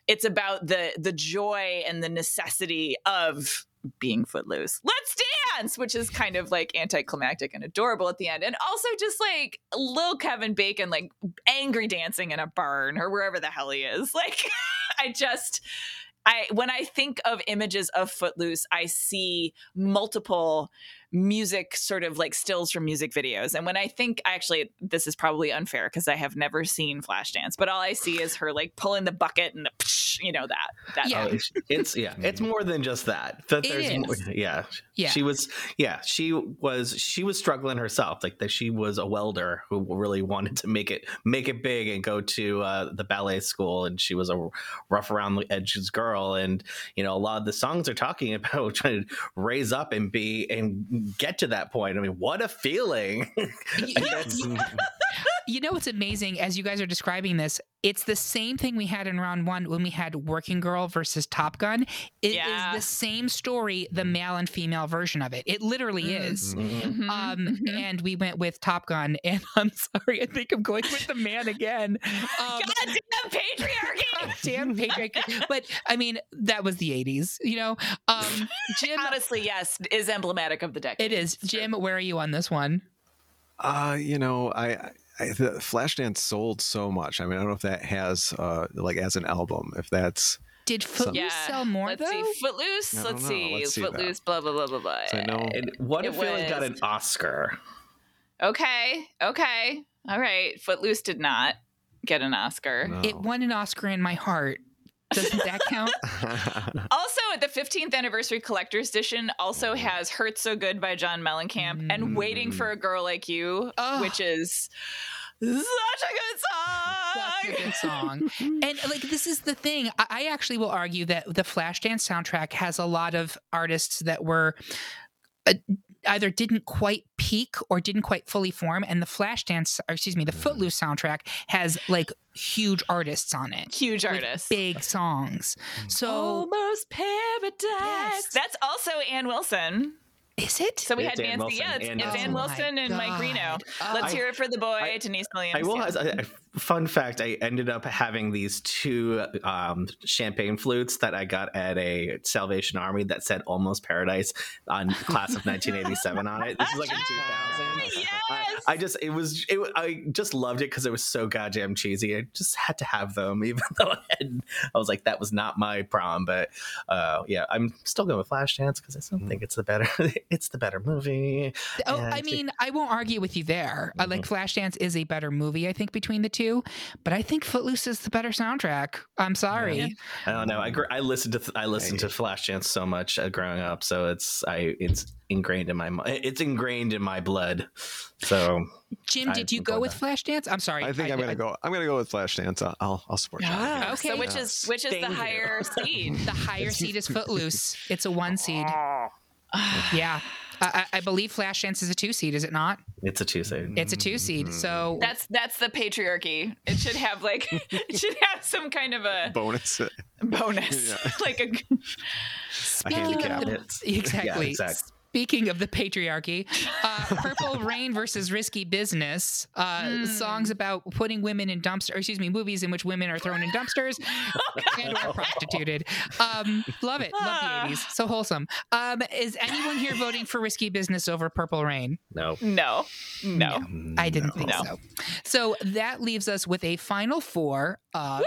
it's about the, the joy and the necessity of being footloose. Let's dance, which is kind of like anticlimactic and adorable at the end. And also just like little Kevin Bacon, like angry dancing in a barn or wherever the hell he is. Like, I just. I when I think of images of Footloose, I see multiple music sort of like stills from music videos. And when I think actually this is probably unfair because I have never seen Flashdance, but all I see is her like pulling the bucket and the psh, you know that that Yeah. Oh, it's, it's yeah, it's more than just that. That It there's is. more, yeah. Yeah. She was yeah, she was she was struggling herself. Like that she was a welder who really wanted to make it make it big and go to uh, the ballet school and she was a rough around the edges girl and you know a lot of the songs are talking about trying to raise up and be and get to that point. I mean, what a feeling. You know what's amazing as you guys are describing this? It's the same thing we had in round one when we had Working Girl versus Top Gun. It is Yeah. the same story, the male and female version of it. It literally Mm. is. Mhm, Um, mhm. and we went with Top Gun, and I'm sorry, I think I'm going with the man again. Um, Goddamn patriarchy! damn patriarchy. But I mean, that was the 80s, you know? Um, Jim, Honestly, yes, is emblematic of the decade. it is. Jim, where are you on this one? Uh, you know, I I, the Flashdance sold so much. I mean, I don't know if that has uh like as an album, if that's Did Footloose Yeah. sell more Let's though? see. Footloose. I Let's see. Let's see Footloose. Blah blah blah blah blah. So I know- And what It if it got an Oscar? Okay. Okay. All right. Footloose did not get an Oscar. no. It won an Oscar in my heart. Doesn't that count? Also, the 15th anniversary collector's edition also has "Hurt So Good" by John Mellencamp and "Waiting for a Girl Like You," Ugh. which is such a good song. Such a good song. And like this is the thing. I, I actually will argue that the Flashdance soundtrack has a lot of artists that were uh, either didn't quite peak or didn't quite fully form. And the Flashdance, or excuse me, the Footloose soundtrack has like huge artists on it. Huge artists. Big songs. Mm. So Almost paradise. Yes. That's also Ann Wilson. Is it? So we It's had Nancy. Wilson Yeah, it's, and it's Nancy. Ann Oh Wilson and Mike Reno. God. Let's I- hear it for the boy, I- Deniece Williams. I will. yeah. I, I- fun fact: I ended up having these two um, champagne flutes that I got at a Salvation Army that said "Almost Paradise" on class of 1987 on it. This is like in 2000. Yes! I, I just it was it, I just loved it because it was so goddamn cheesy. I just had to have them, even though I, had, I was like that was not my prom. But uh, yeah, I'm still going with Flashdance because I still think it's the better it's the better movie. Oh, I And- mean, I won't argue with you there. Uh, like Flashdance is a better movie, I think, between the two. But I think Footloose is the better soundtrack. I'm sorry. I don't know. I gr- I listened to I listened to Flashdance so much uh, growing up, so it's I it's ingrained in my it's ingrained in my blood. So Jim, I did you would go go with Flashdance? I'm sorry. I think I, am gonna go. I'm gonna go with Flashdance. I'll I'll, I'll support you. Okay. So which is which is Thank the you. higher seed? The higher seed is Footloose. It's a one seed. Yeah. I, I I believe Flashdance is a two seed, is it not? it's a two seed. It's a two seed. Mm-hmm. So That's that's the patriarchy. It should have like it should have some kind of a Bonus. bonus, Yeah. like a A Speaking handicap. of the- exactly. Yeah, exactly. Speaking of the patriarchy, uh, Purple Rain versus Risky Business, uh, songs about putting women in dumpsters, or excuse me, movies in which women are thrown in dumpsters and are prostituted. Um, love it. Love the 80s. So wholesome. Um, is anyone here voting for Risky Business over Purple Rain? No. no, no. I didn't think No. so. So that leaves us with a final four of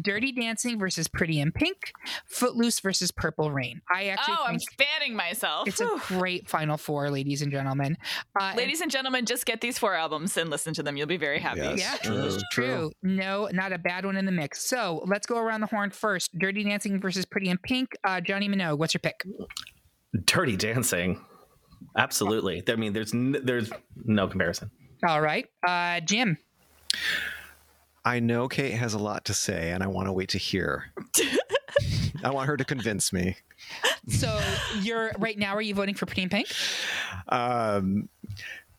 Dirty Dancing versus Pretty in Pink, Footloose versus Purple Rain. I actually Oh, I'm think fanning myself. it's a Whew. Great final four, ladies and gentlemen. Uh, and- Ladies and gentlemen, just get these four albums and listen to them. You'll be very happy. Yes. yeah, True, true, true. No, not a bad one in the mix. So let's go around the horn first. Dirty Dancing versus Pretty in Pink. Uh, Jonny Minogue, what's your pick? Dirty Dancing. Absolutely. I mean, there's n- there's no comparison. All right, uh, Jim. I know Kate has a lot to say, and I want to wait to hear. I want her to convince me. So you're right now. Are you voting for Pretty in Pink? Um,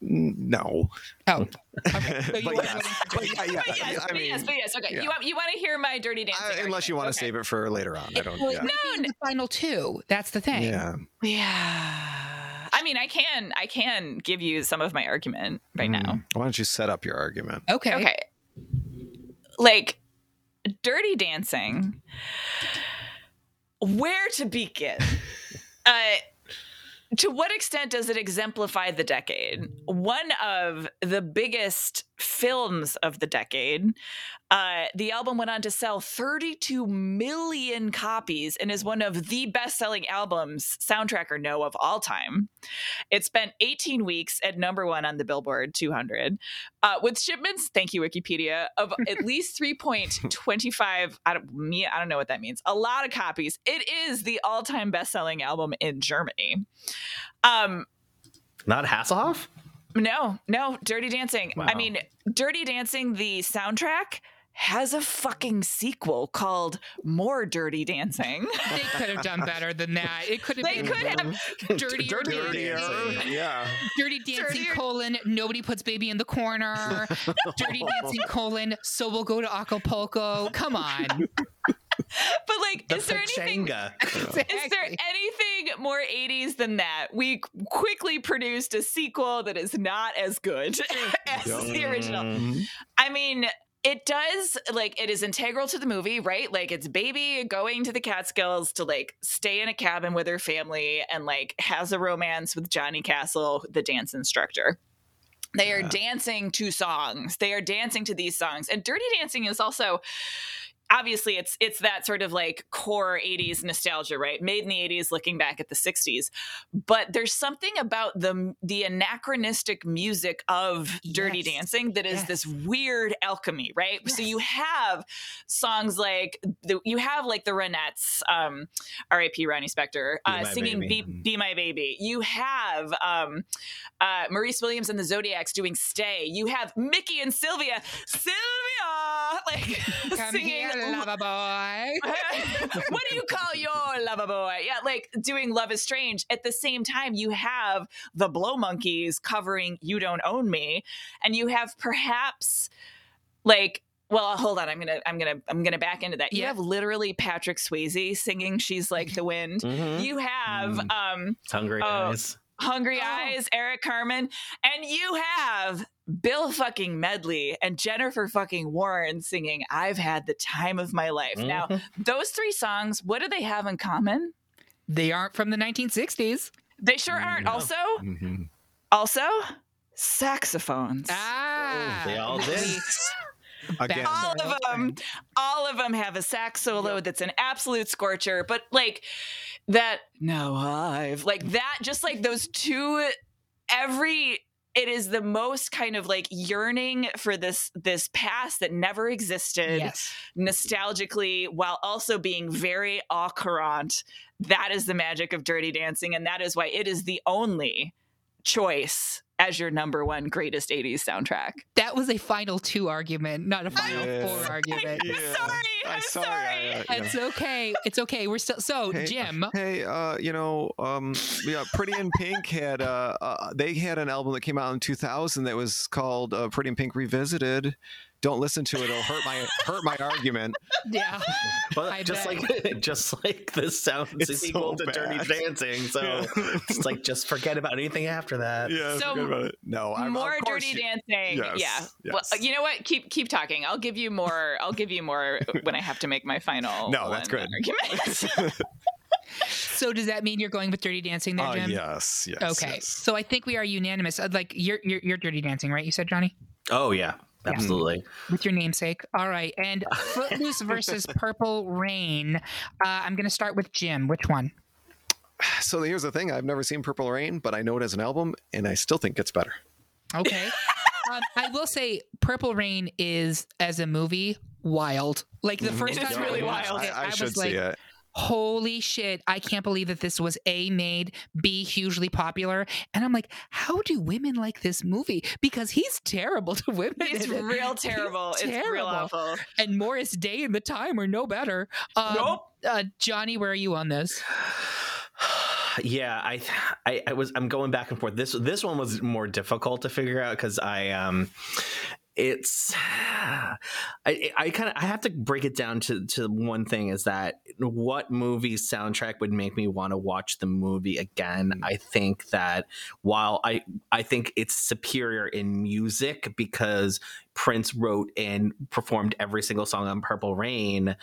no. Oh, okay. So you But yes. But yeah, yeah, But yes, I but mean, yes, but yes. Okay, yeah. you want you want to hear my dirty dancing? I- unless you want to Okay. save it for later on. I don't. Well, it Yeah. might be in the final two. That's the thing. yeah. Yeah. I mean, I can I can give you some of my argument right now. Mm. Why don't you set up your argument? Okay. Okay. Like dirty dancing. Where to begin? uh to what extent does it exemplify the decade? One of the biggest films of the decade. Uh, the album went on to sell 32 million copies and is one of the best selling albums, soundtrack or no, of all time. It spent 18 weeks at number one on the Billboard 200 uh, with shipments, thank you, Wikipedia, of at least 3.25. I don't, me, I don't know what that means. A lot of copies. It is the all time best selling album in Germany. Um, Not Hasselhoff? no, no, Dirty Dancing. I mean, Dirty Dancing, the soundtrack has a fucking sequel called More Dirty Dancing. They could have done better than that. It could have they been could have. dirtier, Dirtier. dancing. Yeah. Dirty dancing Dirtier. colon. Nobody puts baby in the corner. Dirty dancing colon. So we'll go to Acapulco. Come on. But like, The is there anything? Pachanga. Is there anything more 80s than that? We quickly produced a sequel that is not as good as the original. Mhm. I mean, it does like it is integral to the movie, right? Like it's baby going to the Catskills to like stay in a cabin with her family and like has a romance with Johnny Castle, the dance instructor. They are dancing to songs. They are dancing to these songs. And Dirty Dancing is also obviously it's it's that sort of like core 80s nostalgia, right? Made in the 80s looking back at the 60s. But there's something about the the anachronistic music of Dirty Yes. Dancing that is Yes. this weird alchemy, right? So you have songs like the, you have like the Ronettes, um R.I.P. Ronnie Spector, uh, singing Baby. Be, Be My Baby. You have um uh, Maurice Williams and the Zodiacs doing "Stay." You have Mickey and Sylvia, Sylvia, like Come singing. Here, lover boy. what do you call your lover boy? Yeah, like doing "Love Is Strange." At the same time, you have the Blow Monkeys covering "You Don't Own Me," and you have perhaps like. Well, hold on. I'm gonna, I'm gonna, I'm gonna back into that. You Yeah. have literally Patrick Swayze singing "She's Like the Wind." Mhm. You have Mm. um, Hungry Oh. Eyes. Hungry Oh. Eyes, Eric Carmen, and you have Bill fucking Medley and Jennifer fucking Warren singing "I've Had the Time of My Life." Now, Mhm. those three songs, what do they have in common? They aren't from the 1960s. They sure aren't. No. Also, Mhm. also saxophones. Ah, they all did. Again, all of them all of them have a sax solo that's an absolute scorcher but like that no i've like that just like those two every it is the most kind of like yearning for this this past that never existed yes. nostalgically while also being very au courant that is the magic of dirty dancing and that is why it is the only choice as your number one greatest 80s soundtrack That was a final two argument, not a final Yeah. four argument. Yeah. sorry, I'm I'm sorry, sorry. I, uh, yeah. It's okay. It's okay. We're still so Hey, Jim. Hey, uh, you know, um, yeah, Pretty in Pink had uh, uh, they had an album that came out in 2000 that was called uh, Pretty in Pink Revisited. Don't listen to it; it'll hurt my hurt my argument. Yeah. Well, I just bet. like just like the sounds It's equal so to Dirty. Dancing. So Yeah. it's like just forget about anything after that. yeah, So, forget about it. No, I'm, more of dirty you- dancing Yes, yeah well you know what keep keep talking i'll give you more i'll give you more when i have to make my final No, that's one good. argument So does that mean you're going with Dirty Dancing there, Uh, Jim? yes, yes. Okay. yes. So I think we are unanimous. Uh, Like you're you're, you're Dirty Dancing, right? You said Johnny Oh yeah, absolutely. with your namesake. All right. And Footloose versus Purple Rain. Uh, I'm going to start with Jim. Which one? So here's the thing: I've never seen Purple Rain, but I know it as an album, and I still think it's better. Okay. um, I will say Purple Rain is as a movie wild. Like the first time I really watched wild. it, I, I was should like, see it. Holy shit i can't believe that this was a made b hugely popular and i'm like how do women like this movie because he's terrible to women it. real terrible He's it's real terrible. awful and morris day and the time are no better um, Nope. uh, jonny where are you on this yeah, I, I, I was, I'm going back and forth. This, this one was more difficult to figure out because I, um, it's, I, I kind of, I have to break it down to, to one thing is that what movie soundtrack would make me want to watch the movie again. Mm. I think that while I, I think it's superior in music because Prince wrote and performed every single song on Purple Rain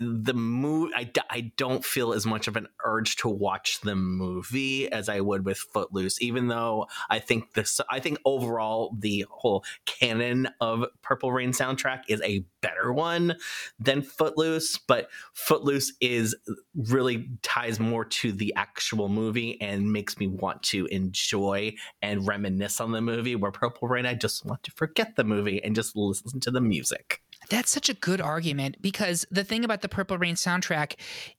the movie I don't feel as much of an urge to watch the movie as I would with Footloose even though I think this I think overall the whole canon of Purple Rain soundtrack is a better one than Footloose but Footloose is really ties more to the actual movie and makes me want to enjoy and reminisce on the movie where Purple Rain I just want to forget the movie and just listen to the music that's such a good argument because the thing about the purple rain soundtrack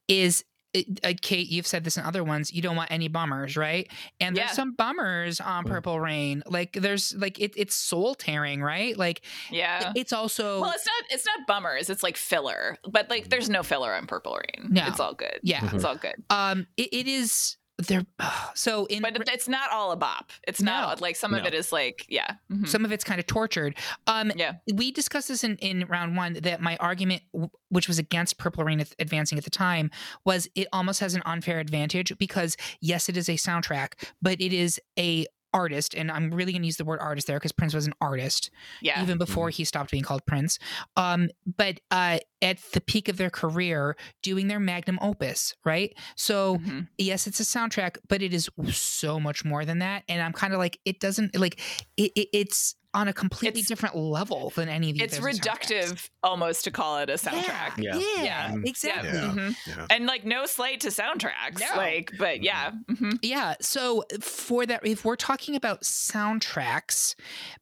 is it, uh, Kate, you've said this in other ones. You don't want any bummers, right? And there's some bummers on Purple Rain. Like there's like it, it's soul tearing, right? Like yeah it's also well it's not it's not bummers it's like filler but like there's no filler on purple rain No. it's all good yeah. it's all good Um, it, it is there. so in but it's not all a bop it's not like some of it is like yeah mhm. some of it's kind of tortured. Um, yeah we discussed this in, in round one that my argument, which was against Purple Rain advancing at the time, was it almost has an unfair advantage because yes, it is a soundtrack, but it is a artist, and I'm really going to use the word artist there because Prince was an artist Yeah. even before he stopped being called Prince. Um, but uh, at the peak of their career, doing their magnum opus, right? So Mhm. yes, it's a soundtrack, but it is so much more than that. And I'm kind of like, it doesn't like it, it. It's on a completely It's- different level than any of these. It's other soundtracks. reductive almost to call it a soundtrack. Yeah, Yeah. yeah, Yeah. exactly. Yeah. Mhm. Yeah. And like no slight to soundtracks. No. Like, but yeah. mhm. Yeah. So for that, if we're talking about soundtracks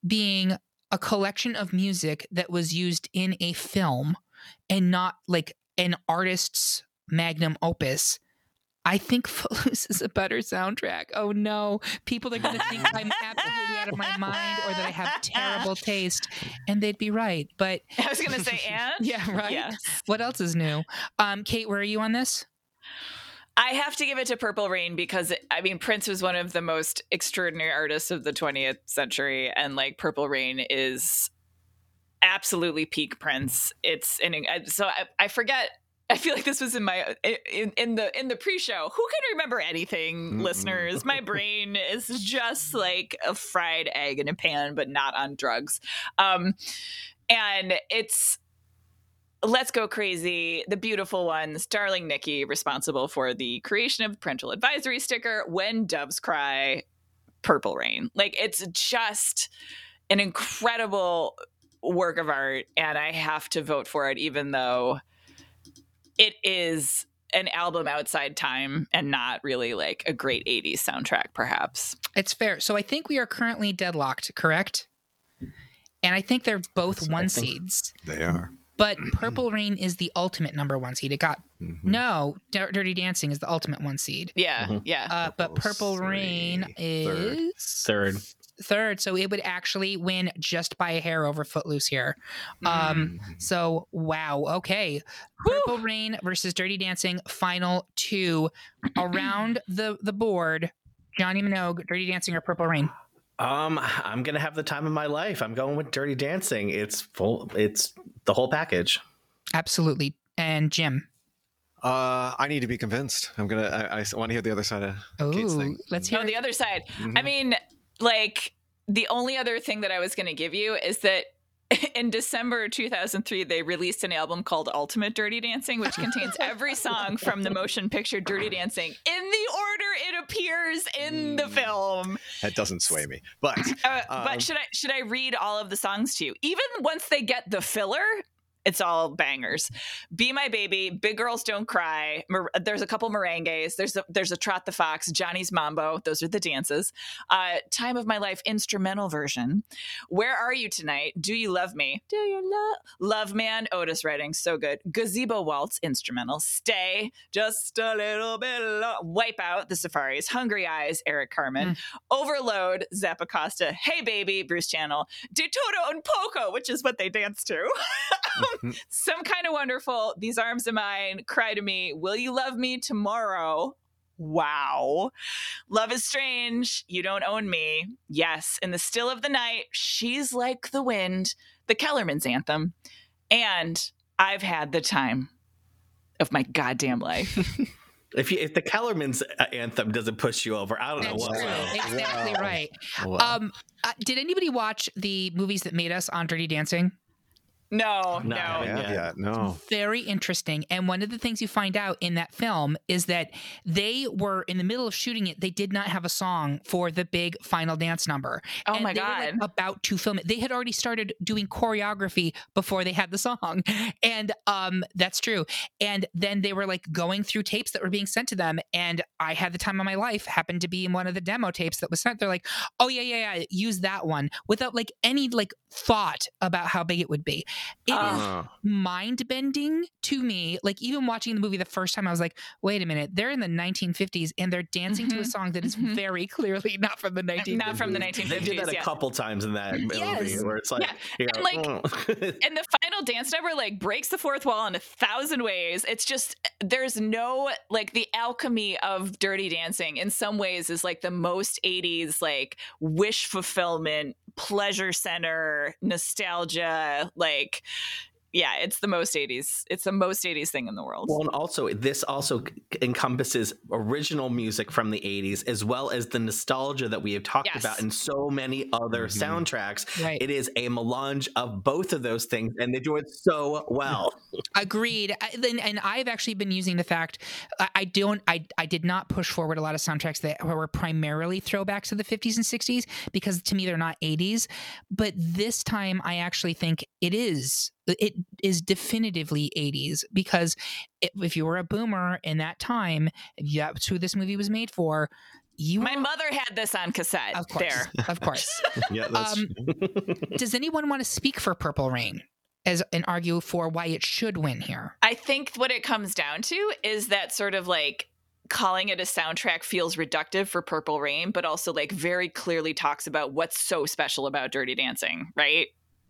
being a collection of music that was used in a film and not like an artist's magnum opus. I think Footloose is a better soundtrack. Oh no. People are going to think I'm absolutely out of my mind or that I have terrible taste. And they'd be right. But I was gonna say and yeah, right. Yes. What else is new? Um, Kate, where are you on this? I have to give it to Purple Rain because I mean Prince was one of the most extraordinary artists of the 20th century, and like Purple Rain is absolutely peak Prince. It's an so I, I forget. I feel like this was in my in, in the in the pre-show. Who can remember anything, Mm-mm. listeners? My brain is just like a fried egg in a pan, but not on drugs. Um, and it's Let's Go Crazy, The Beautiful Ones, Darling Nikki, responsible for the creation of the parental advisory sticker, When Doves Cry, Purple Rain. Like, it's just an incredible work of art, and I have to vote for it, even though it is an album outside time and not really like a great 80s soundtrack, perhaps. It's fair. So I think we are currently deadlocked, correct? And I think they're both I one seeds. They are. But Purple Rain is the ultimate number one seed. It got Mhm. no Dir- Dirty Dancing is the ultimate one seed. Yeah, Mhm. yeah. Uh, but Purple Purple Rain three, third. is Third. Third, so it would actually win just by a hair over Footloose here. Um, Mhm. so wow, okay, Purple Rain versus Dirty Dancing, final two around the the board. Jonny Minogue, Dirty Dancing or Purple Rain? Um, I'm gonna have the time of my life. I'm going with Dirty Dancing. It's full. It's the whole package. Absolutely. And Jim. Uh, I need to be convinced. I'm gonna. I, I want to hear the other side of Kate's Ooh, thing. let's hear No, the other side. I Mhm. mean, like the only other thing that I was going to give you is that in December 2003 they released an album called Ultimate Dirty Dancing which contains every song from the motion picture Dirty Dancing in the order it appears in the Mm. film. that doesn't sway me, but Uh, Um, but should I should I read all of the songs to you? Even once they get the filler, it's all bangers. Be My Baby, Big Girls Don't Cry. Mer- there's a couple merengues. There's a, there's a Trot the Fox, Johnny's Mambo. Those are the dances. Uh, Time of My Life instrumental version. Where Are You Tonight? Do You Love Me? Do You Love Love Man? Otis Redding, so good. Gazebo Waltz instrumental. Stay just a little bit. Lo- Wipe Out the Surfaris. Hungry Eyes. Eric Carmen. Overload, Zappacosta, Hey Baby, Bruce Channel, De Todo un Poco, which is what they dance to. Some kind of wonderful, These Arms of Mine, Cry to Me, Will You Love Me Tomorrow? Wow. Love is Strange, You Don't Own Me. Yes, In the Still of the Night, She's Like the Wind, The Kellerman's Anthem, and I've Had the Time of My Goddamn Life. If you, if the Kellerman's uh, anthem doesn't push you over, I don't know That's what true. will. Exactly Wow. right. Wow. Um, uh, did anybody watch the movies that made us on Dirty Dancing? No, No, no. I I haven't have yet. yet. No. Very interesting. And one of the things you find out in that film is that they were in the middle of shooting it. They did not have a song for the big final dance number. Oh And my they were, like, God. about to film it. They had already started doing choreography before they had the song. And um that's true. And then they were like going through tapes that were being sent to them. And I had the time of my life happened to be in one of the demo tapes that was sent. They're like, oh yeah, yeah, yeah, use that one without like any like thought about how big it would be. It is Oh. Uh, mind bending to me. Like even watching the movie the first time, I was like, wait a minute, they're in the 1950s and they're dancing to a Mhm, song that is mhm. very clearly not from the 1950s. Not from the 1950s. They did that a yeah. couple times in that movie, Yes. where it's like, Yeah. And, like, "Oh." and the dance number like breaks the fourth wall in a thousand ways. It's just there's no like the alchemy of dirty dancing in some ways is like the most 80s like wish fulfillment pleasure center nostalgia like yeah, it's the most 80s. It's the most 80s thing in the world. Well, and also this also encompasses original music from the 80s as well as the nostalgia that we have talked Yes. about in so many other Mhm. soundtracks. Right. It is a melange of both of those things and they do it so well. Agreed. I, then, and I've actually been using the fact I, I don't. I I did not push forward a lot of soundtracks that were primarily throwbacks to the 50s and 60s because to me they're not 80s. But this time, I actually think it is. It is definitively 80s because if if you were a boomer in that time, that's who this movie was made for. You My were- mother had this on cassette. of course, There. of course. Yeah, that's Um, Does anyone want to speak for Purple Rain as and argue for why it should win here? I think what it comes down to is that sort of like calling it a soundtrack feels reductive for Purple Rain, but also like very clearly talks about what's so special about Dirty Dancing, right?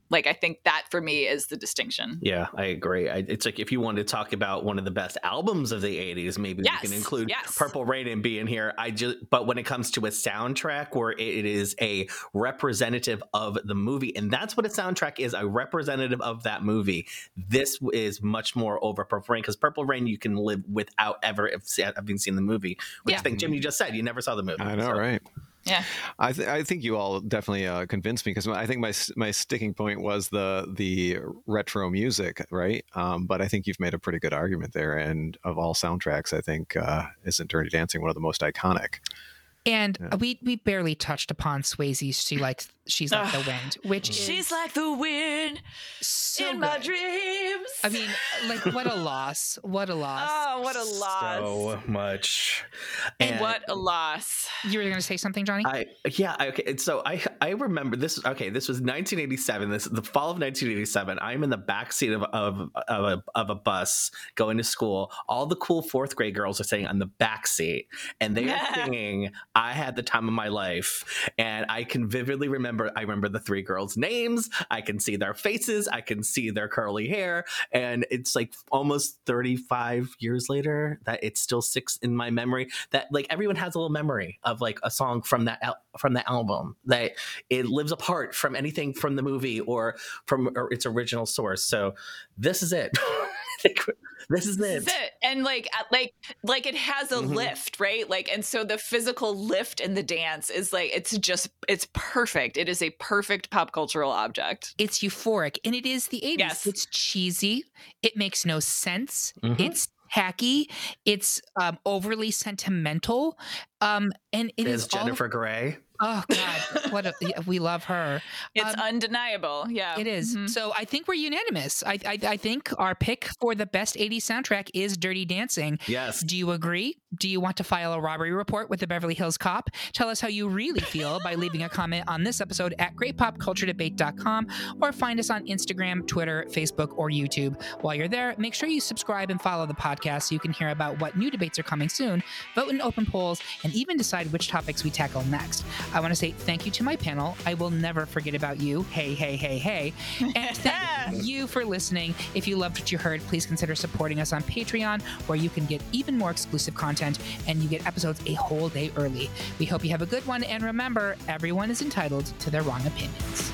Like I think that for me is the distinction. Yeah, I agree. I, it's like if you want to talk about one of the best albums of the '80s, maybe Yes, we can include yes. Purple Rain and be in here. I just, but when it comes to a soundtrack where it is a representative of the movie, and that's what a soundtrack is—a representative of that movie. This is much more over Purple Rain because Purple Rain you can live without ever having seen the movie. Which Yeah. I think Jim, you just said you never saw the movie. I know, so- right? Yeah. I, th- I think you all definitely uh, convinced me because I think my my sticking point was the the retro music, right? Um, but I think you've made a pretty good argument there. And of all soundtracks, I think uh, isn't Dirty Dancing one of the most iconic? And Yeah. we we barely touched upon Swayze's "She Likes She's Like the Wind," which is She's like the wind so in my good. dreams. I mean, like, what a loss! What a loss! oh, what a loss. So much. and what a loss. you were going to say something, Jonny? I yeah I- okay and so I I remember this okay this was 1987 this is the fall of 1987 I'm in the back seat of of of a, of a bus going to school all the cool fourth grade girls are sitting on the back seat and they are singing I had the time of my life and I can vividly remember I remember the three girls names. I can see their faces. I can see their curly hair. And it's like almost 35 years later that it still sticks in my memory that like everyone has a little memory of like a song from that from the album that it lives apart from anything from the movie or from its original source. So this is it I think this is This it is it. And like like like it has a Mhm. lift, right? Like and so the physical lift in the dance is like it's just it's perfect. It is a perfect pop cultural object. it's euphoric, and it is the '80s. Yes. It's cheesy. It makes no sense. Mhm. It's tacky. It's um, overly sentimental. Um, and it is is all- Jennifer Grey oh God, what a, yeah, we love her. It's Um, undeniable. Yeah. It is. Mhm. So I think we're unanimous. I, I I think our pick for the best 80s soundtrack is Dirty Dancing. yes Do you agree? Do you want to file a robbery report with the Beverly Hills Cop? Tell us how you really feel by leaving a comment on this episode at greatpopculturedebate.com or find us on Instagram, Twitter, Facebook, or YouTube. While you're there, make sure you subscribe and follow the podcast so you can hear about what new debates are coming soon, vote in open polls, and even decide which topics we tackle next. I want to say thank you to my panel. I will never forget about you. Hey, hey, hey, hey. And thank you for listening. If you loved what you heard, please consider supporting us on Patreon, where you can get even more exclusive content and you get episodes a whole day early. We hope you have a good one, and remember, everyone is entitled to their wrong opinions.